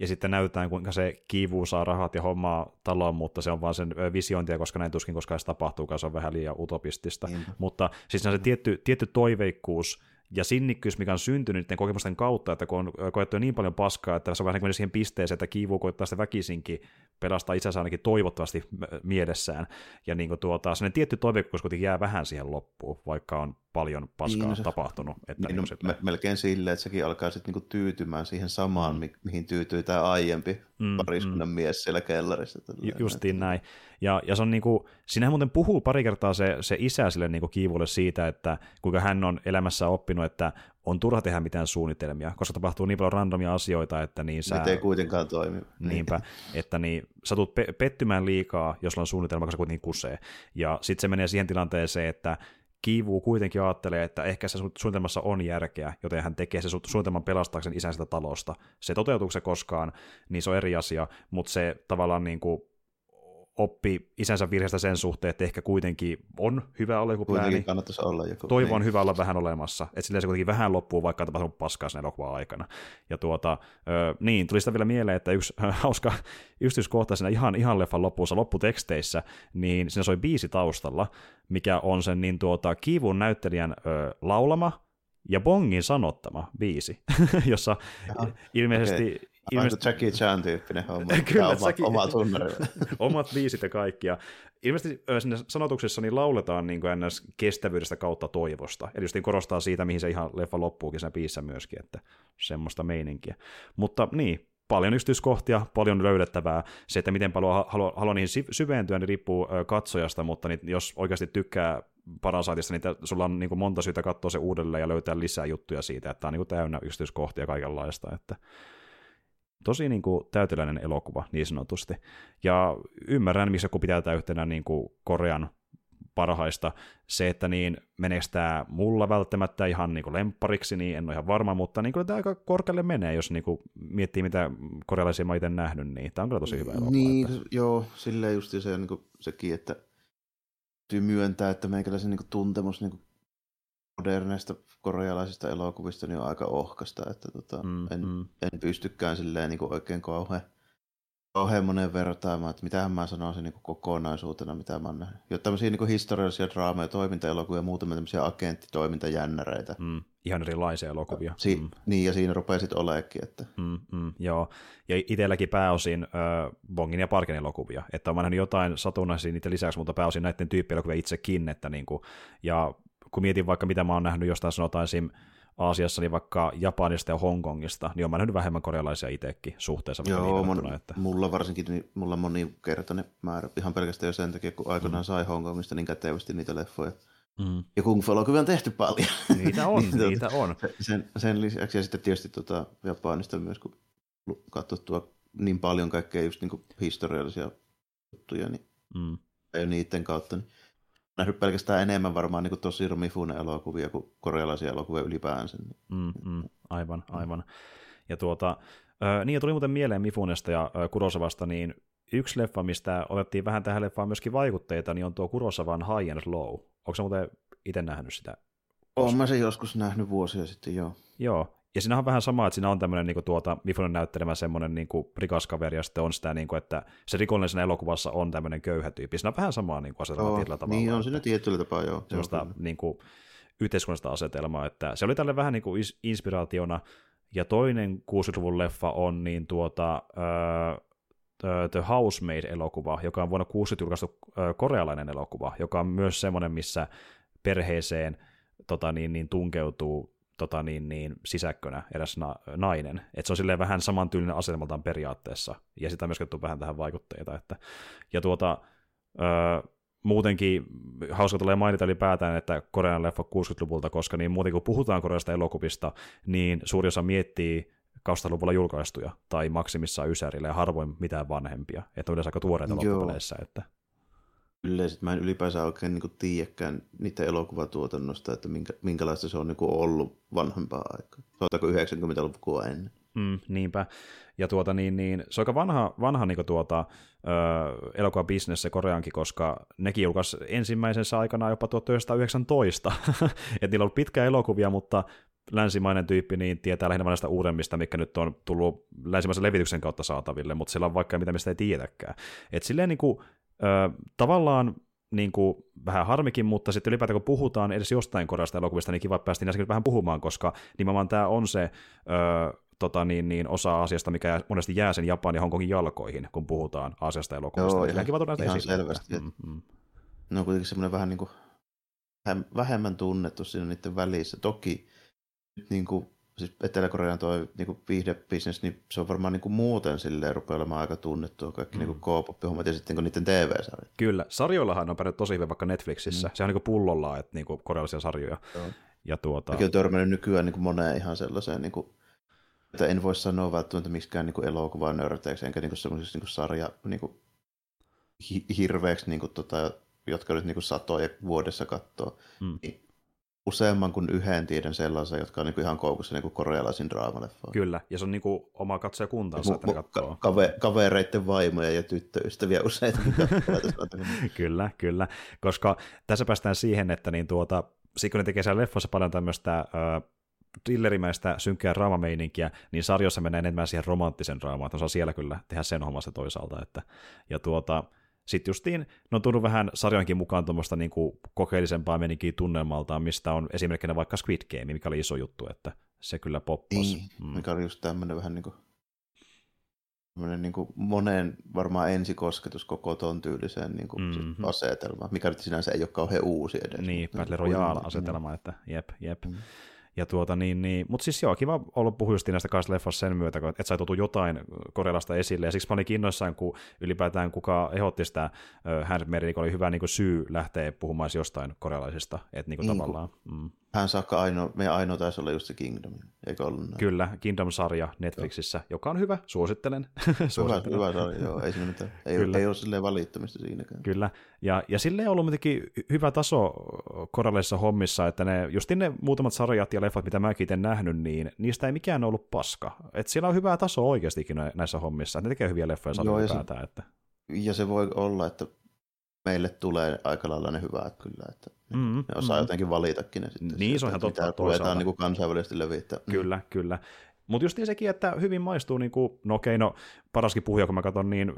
ja sitten näytetään, kuinka se kiivuu saa rahat ja hommaa taloon, mutta se on vaan sen visiointia, koska näin tuskin koskaan se tapahtuu, se on vähän liian utopistista. Mm. Mutta siis se tietty, tietty toiveikkuus ja sinnikkyys, mikä on syntynyt niiden kokemusten kautta, että kun on koettu niin paljon paskaa, että se on vähän niin siihen pisteeseen, että kiivuu koittaa sitä väkisinkin pelastaa itsensä ainakin toivottavasti mielessään. Ja niin kuin tuota, sellainen tietty toiveikkuus kuitenkin jää vähän siihen loppuun, vaikka on paljon paskaa niin, no tapahtunut. Että niin, niin no, melkein silleen, että sekin alkaa sitten niinku tyytymään siihen samaan, mi- mihin tyytyy tämä aiempi mm, pariskunnan mm. mies siellä kellarissa. Ju- justiin näin. Ja, ja se on niinku, sinähän muuten puhuu pari kertaa se, se isä sille niinku kiivulle siitä, että kuinka hän on elämässä oppinut, että on turha tehdä mitään suunnitelmia, koska tapahtuu niin paljon randomia asioita, että niin sä... ei kuitenkaan toimi. Niinpä, että niin, sä tulet pe- pettymään liikaa, jos on suunnitelma, koska se kuitenkin kusee. Ja sitten se menee siihen tilanteeseen, että Kiivu kuitenkin ajattelee, että ehkä se suunnitelmassa on järkeä, joten hän tekee se suunnitelman pelastaakseen isän sitä talosta. Se toteutuuko se koskaan, niin se on eri asia, mutta se tavallaan niin kuin oppi isänsä virheestä sen suhteen, että ehkä kuitenkin on hyvä olla joku plääni. kannattaisi olla joku. Toivo on niin. hyvä olla vähän olemassa. Että silleen se kuitenkin vähän loppuu, vaikka on tapahtunut paskaa sen elokuvan aikana. Ja tuota, ö, niin, tuli sitä vielä mieleen, että yksi hauska yksityiskohta siinä ihan, ihan leffan lopussa, lopputeksteissä, niin siinä soi biisi taustalla, mikä on sen niin tuota, Kiivun näyttelijän ö, laulama, ja Bongin sanottama biisi, jossa Jaha, ilmeisesti okay. Ilmeisesti... Jackie Chan tyyppinen homma. Kyllä, oma, Jackie... oma. Omat viisit ja kaikki. Ja ilmeisesti sinne sanotuksessa niin lauletaan niin kuin ns. kestävyydestä kautta toivosta. Eli just korostaa siitä, mihin se ihan leffa loppuukin siinä biissä myöskin, että semmoista meininkiä. Mutta niin, paljon yksityiskohtia, paljon löydettävää. Se, että miten paljon haluaa haluaa niihin syventyä, niin riippuu katsojasta, mutta niin, jos oikeasti tykkää Parasaitista, niin sulla on niin kuin monta syytä katsoa se uudelleen ja löytää lisää juttuja siitä, että tämä on niin kuin täynnä yksityiskohtia kaikenlaista. Että tosi niin kuin, täyteläinen elokuva niin sanotusti. Ja ymmärrän, missä kun pitää yhtenä niin kuin Korean parhaista. Se, että niin meneekö tämä mulla välttämättä ihan niin kuin lemppariksi, niin en ole ihan varma, mutta niin kuin tämä aika korkealle menee, jos niin kuin miettii, mitä korealaisia mä itse nähnyt, niin tämä on kyllä tosi hyvä elokuva. Niin, että... joo, silleen just se, niin kuin sekin, että täytyy myöntää, että meikäläisen niin kuin tuntemus niin kuin moderneista korealaisista elokuvista niin on aika ohkasta, että tota, mm, en, mm. en pystykään silleen niin kuin oikein kauhean, kauhean monen vertaamaan, että mitähän mä sanoisin niin kuin kokonaisuutena, mitä mä oon nähnyt. Jo tämmöisiä niin historiallisia draameja, toimintaelokuvia ja muutamia tämmöisiä agenttitoimintajännäreitä. Mm, ihan erilaisia elokuvia. Si- mm. Niin, ja siinä rupeaa sitten oleekin. Että... Mm, mm, joo, ja itselläkin pääosin äh, Bongin ja Parken elokuvia, että olen nähnyt jotain satunnaisia niitä lisäksi, mutta pääosin näiden tyyppielokuvia itsekin, että niin kuin, ja kun mietin vaikka mitä mä oon nähnyt jostain sanotaan esim. Aasiassa, niin vaikka Japanista ja Hongkongista, niin on mä nähnyt vähemmän korealaisia itsekin suhteessa. Joo, mon, että... mulla varsinkin niin, mulla monikertainen määrä, ihan pelkästään jo sen takia, kun aikoinaan mm. sai Hongkongista niin kätevästi niitä leffoja. Mm. Ja Kung fu on tehty paljon. Niitä on, niin, niitä on. Sen, sen lisäksi, ja sitten tietysti tuota, Japanista myös, kun katsottua niin paljon kaikkea just niin kuin historiallisia juttuja, niin mm. ei niiden kautta. Niin nähnyt pelkästään enemmän varmaan niin tosi Mifune elokuvia kuin korealaisia elokuvia ylipäänsä. Niin. Mm, mm, aivan, aivan. Ja tuota, äh, niin ja tuli muuten mieleen Mifunesta ja äh, Kurosavasta, niin yksi leffa, mistä otettiin vähän tähän leffaan myöskin vaikutteita, niin on tuo Kurosavan High and Low. Onko se muuten itse nähnyt sitä? Olen mä sen joskus nähnyt vuosia sitten, joo. Joo, ja siinä on vähän sama, että siinä on tämmöinen niin tuota, Mifunen näyttelemä semmoinen niin kuin, rikas kaveri, ja sitten on sitä, niin kuin, että se rikollinen siinä elokuvassa on tämmöinen köyhä tyyppi. Siinä on vähän samaa niin asetelmaa tietyllä tavalla. Niin on siinä tietyllä tapaa, joo. Semmoista niin kuin, yhteiskunnallista asetelmaa, että se oli tälle vähän niin kuin inspiraationa, ja toinen 60-luvun leffa on niin tuota, uh, The Housemaid-elokuva, joka on vuonna 60 julkaistu uh, korealainen elokuva, joka on myös semmoinen, missä perheeseen tota, niin, niin, tunkeutuu tota, niin, niin, sisäkkönä eräs na- nainen. Et se on silleen vähän samantyylinen asetelmaltaan periaatteessa, ja sitä myös vähän tähän vaikutteita. Että, ja tuota, öö, muutenkin hauska tulee mainita ylipäätään, että Korean leffa 60-luvulta, koska niin muuten kun puhutaan koreasta elokuvista, niin suuri osa miettii 2000-luvulla julkaistuja tai maksimissaan Ysärillä ja harvoin mitään vanhempia. Että on yleensä aika tuoreita loppupeleissä. Että yleisesti mä en ylipäänsä oikein niin tiedäkään niiden elokuvatuotannosta, että minkä, minkälaista se on niin ollut vanhempaa aikaa. Sanotaanko 90-lukua ennen. Mm, niinpä. Ja tuota, niin, niin, se on aika vanha, vanha niin tuota, ö, elokuvabisnes se Koreankin, koska nekin julkaisi ensimmäisessä aikana jopa 1919. että niillä on ollut pitkä elokuvia, mutta länsimainen tyyppi niin tietää lähinnä näistä uudemmista, mikä nyt on tullut länsimaisen levityksen kautta saataville, mutta sillä on vaikka mitä mistä ei tiedäkään. Et silleen niin kuin, ö, tavallaan niin kuin, vähän harmikin, mutta sitten ylipäätään kun puhutaan edes jostain koreasta elokuvista, niin kiva päästä näissäkin vähän puhumaan, koska nimenomaan tämä on se ö, tota, niin, niin, osa asiasta, mikä monesti jää sen Japanin ja Hongkongin jalkoihin, kun puhutaan asiasta elokuvista. Joo, ihan, kiva tuoda ihan esille. selvästi. Mm, mm. Ne on kuitenkin semmoinen vähän niin kuin, vähemmän tunnettu siinä niiden välissä. Toki niin kuin, siis Etelä-Korean toi niin viihdebisnes, niin se on varmaan niin kuin muuten silleen rupeaa olemaan aika tunnettua kaikki mm. niin K-pop-hommat ja sitten niiden TV-sarjat. Kyllä, sarjoillahan on pärjät tosi hyvin vaikka Netflixissä. Mm. Se on niin kuin pullollaan, että niin kuin korealaisia sarjoja. Joo. Ja tuota... Mäkin olen törmännyt nykyään niin kuin moneen ihan sellaiseen, niin kuin, että en voi sanoa välttämättä miksikään niin elokuvaa nörteeksi, enkä niin semmoisessa niin sarja niin kuin, hi- hirveäksi, niin kuin, tota, jotka nyt niin kuin satoja vuodessa katsoo. Mm. Niin useamman kuin yhden tiedän sellaisen, jotka on niin kuin ihan koukussa niin kuin korealaisin draamaleffa. Kyllä, ja se on niin kuin oma katsojakuntansa, että katsoo. Kave, kavereiden vaimoja ja tyttöystäviä useita. kyllä, kyllä, koska tässä päästään siihen, että niin tuota, kun ne tekee siellä leffoissa paljon tämmöistä thrillerimäistä synkkää draamameininkiä, niin sarjossa menee enemmän siihen romanttisen draamaan, että osaa siellä kyllä tehdä sen hommassa toisaalta. Että, ja tuota, sitten justiin ne on tullut vähän sarjankin mukaan tuommoista niin kokeellisempaa meninkiä tunnelmaltaan, mistä on esimerkkinä vaikka Squid Game, mikä oli iso juttu, että se kyllä poppasi. Niin, mm. mikä oli just tämmöinen vähän niin kuin, niin kuin monen varmaan ensikosketus koko ton tyyliseen niin kuin mm-hmm. asetelmaan, mikä nyt sinänsä ei ole kauhean uusi edes. Niin, Battle Royale-asetelma, että jep, jep. Mm. Ja tuota, niin, niin, mutta siis joo, kiva olla puhua näistä kanssa leffassa sen myötä, että sai tuotu jotain Korealasta esille, ja siksi mä olin kiinnoissaan, kun ylipäätään kuka ehdotti sitä Handmade, niin oli hyvä niin kuin syy lähteä puhumaan jostain korealaisista, että niin kuin niin, tavallaan... Mm. Hän saakka ainoa, meidän ainoa taisi olla just se Kingdom, eikö ollut näin? Kyllä, Kingdom-sarja Netflixissä, joo. joka on hyvä, suosittelen. suosittelen. Hyvä, hyvä sarja, joo, ei, mitään. ei, Kyllä. ei ole silleen valittamista siinäkään. Kyllä, ja, ja silleen on ollut muutenkin hyvä taso korealaisissa hommissa, että ne, just ne muutamat sarjat ja leffat, mitä mäkin itse nähnyt, niin niistä ei mikään ollut paska. Et siellä on hyvää tasoa oikeastikin näissä hommissa, että ne tekee hyviä leffoja sarjoja ylipäätään. Se, että... Ja se voi olla, että meille tulee aika lailla ne hyvät kyllä, että mm-hmm. ne osaa mm-hmm. jotenkin valitakin ne sitten. Niin, se on ihan totta toisaalta. niin kuin kansainvälisesti levittää. Kyllä, mm. kyllä. Mutta just sekin, että hyvin maistuu, niin kuin, no okei, no paraskin puhuja, kun mä katson niin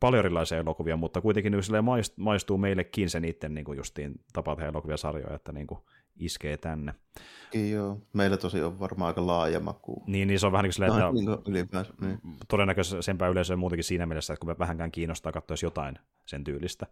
paljon erilaisia elokuvia, mutta kuitenkin niin maistuu meillekin se niiden niin kuin justiin tapa tehdä elokuvia sarjoja, että niin kuin, iskee tänne. Joo, meillä tosi on varmaan aika laaja maku. Niin, niin se on vähän niin kuin silleen, että niin niin. todennäköisempää yleisöä muutenkin siinä mielessä, että kun me vähänkään kiinnostaa katsoa jotain sen tyylistä.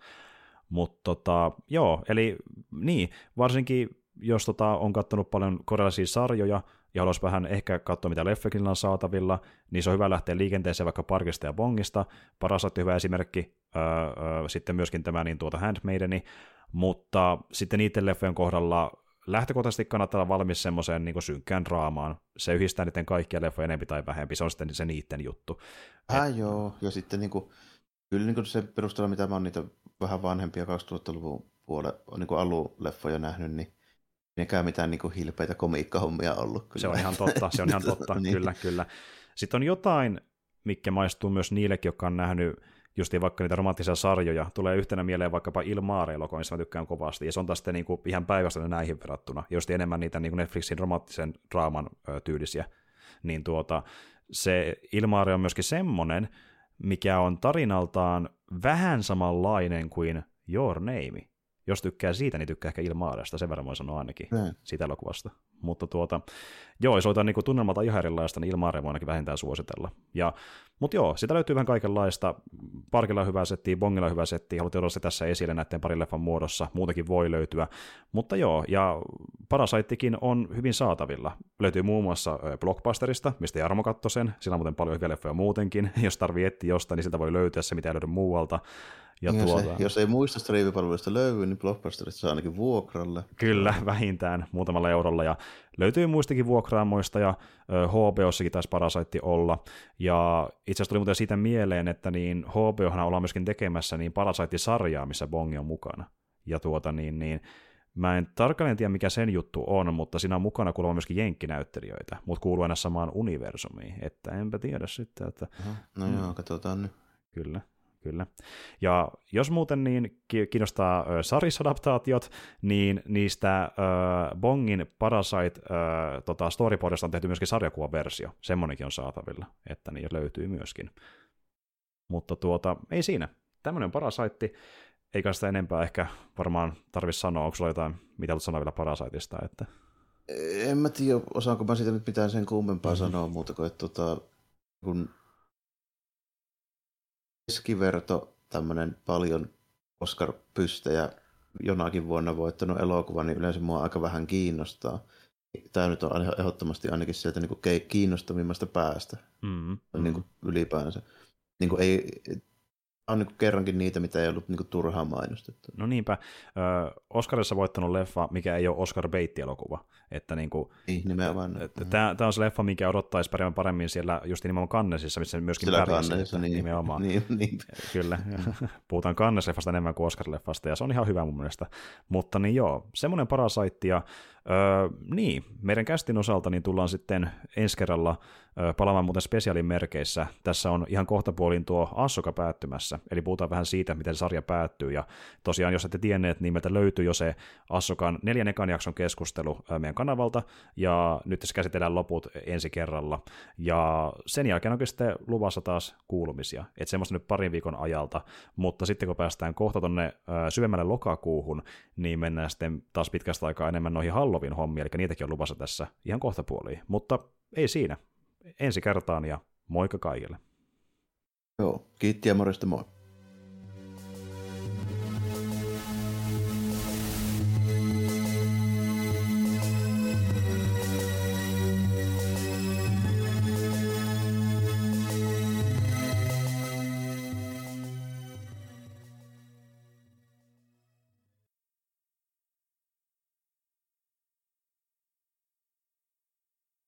Mutta tota, joo, eli niin, varsinkin jos tota, on katsonut paljon korealaisia sarjoja ja haluaisi vähän ehkä katsoa, mitä leffakin on saatavilla, niin se on hyvä lähteä liikenteeseen vaikka Parkista ja Bongista. Paras on hyvä esimerkki, öö, öö, sitten myöskin tämä niin tuota Handmaideni, mutta sitten niiden leffojen kohdalla lähtökohtaisesti kannattaa olla valmis semmoiseen niin synkkään draamaan. Se yhdistää niiden kaikkia leffoja enempi tai vähempi, se on sitten se niiden juttu. Äh, Et... joo, ja sitten niin kuin, kyllä niin kuin se perusteella, mitä mä oon niitä vähän vanhempia 2000-luvun puolella niin kuin aluleffoja nähnyt, niin nekään mitään niin kuin hilpeitä komiikkahommia ollut. Kyllä. Se on ihan totta, se on ihan totta, niin. kyllä, kyllä. Sitten on jotain, mikä maistuu myös niillekin, jotka on nähnyt justiin vaikka niitä romanttisia sarjoja, tulee yhtenä mieleen vaikkapa ilmaare missä mä tykkään kovasti, ja se on taas sitten niin kuin ihan päivästä näihin verrattuna, just enemmän niitä niin kuin Netflixin romanttisen draaman ö, tyylisiä, niin tuota, se Ilmaare on myöskin semmonen, mikä on tarinaltaan vähän samanlainen kuin Your Name. Jos tykkää siitä, niin tykkää ehkä Ilmaaresta, sen verran voi sanoa ainakin mm. siitä elokuvasta. Mutta tuota, joo, jos otetaan niin tunnelmalta ihan erilaista, niin Ilmaare voi ainakin vähintään suositella. Ja, mutta joo, sitä löytyy vähän kaikenlaista. Parkilla on hyvä setti, Bongilla on hyvä setti, haluatte olla se tässä esille näiden parin leffan muodossa, muutenkin voi löytyä. Mutta joo, ja Parasaittikin on hyvin saatavilla. Löytyy muun muassa Blockbusterista, mistä Jarmo katsoi sen, sillä on muuten paljon hyviä leffoja muutenkin. Jos tarvii etsiä jostain, niin siltä voi löytyä se, mitä ei löydy muualta. Ja ja tuota... se, jos ei muista striimipalveluista löydy, niin Blockbusterista saa ainakin vuokralle. Kyllä, vähintään muutamalla eurolla. Ja löytyy muistakin vuokraamoista, ja HBOssakin taisi Parasaitti olla. Ja itse asiassa tuli muuten siitä mieleen, että niin HBOhan ollaan myöskin tekemässä niin Parasaitti-sarjaa, missä Bongi on mukana. Ja tuota niin, niin Mä en tarkalleen tiedä, mikä sen juttu on, mutta siinä on mukana kuulemma myöskin jenkkinäyttelijöitä, mutta kuuluu aina samaan universumiin, että enpä tiedä sitten. Että... No mm. joo, katsotaan nyt. Kyllä kyllä. Ja jos muuten niin kiinnostaa sarisadaptaatiot, niin niistä äh, Bongin Parasite äh, tota, storyboardista on tehty myöskin sarjakuvaversio. Semmonenkin on saatavilla, että niin löytyy myöskin. Mutta tuota, ei siinä. Tämmöinen Parasite, eikä sitä enempää ehkä varmaan tarvitsisi sanoa. Onko sulla jotain, mitä haluat sanoa vielä Parasiteista? Että... En mä tiedä, osaanko mä siitä nyt mitään sen kummempaa mm-hmm. sanoa muuta kuin, että tota, kun keskiverto tämmöinen paljon Oscar-pystejä jonakin vuonna voittanut elokuva, niin yleensä mua aika vähän kiinnostaa. Tämä nyt on ehdottomasti ainakin sieltä niin kuin kiinnostavimmasta päästä mm-hmm. niin kuin ylipäänsä. Niin kuin ei, on niin kerrankin niitä, mitä ei ollut niin turhaan mainostettu. No niinpä. Ö, Oscarissa voittanut leffa, mikä ei ole Oscar Bate-elokuva. Että niin kuin, niin, nimenomaan. Tämä, on se leffa, mikä odottaisi paremmin, paremmin siellä just nimenomaan Kannesissa, missä myöskin Sillä Kannesissa, niin. Nimenomaan. Niin, niin. Kyllä. Puhutaan Kannesleffasta enemmän kuin Oscar-leffasta, ja se on ihan hyvä mun mielestä. Mutta niin joo, semmoinen parasaitti, ja Öö, niin, meidän kästin osalta niin tullaan sitten ensi kerralla palaamaan muuten spesiaalin merkeissä. Tässä on ihan kohtapuolin tuo Assoka päättymässä, eli puhutaan vähän siitä, miten sarja päättyy. Ja tosiaan, jos ette tienneet, niin meiltä löytyy jo se Assokan neljän ekan jakson keskustelu meidän kanavalta, ja nyt tässä käsitellään loput ensi kerralla. Ja sen jälkeen onkin sitten luvassa taas kuulumisia, että semmoista nyt parin viikon ajalta, mutta sitten kun päästään kohta tuonne öö, syvemmälle lokakuuhun, niin mennään sitten taas pitkästä aikaa enemmän noihin Halloween hommia, eli niitäkin on luvassa tässä ihan kohta puoliin. Mutta ei siinä. Ensi kertaan ja moikka kaikille. Joo, kiitti ja morjesta moi.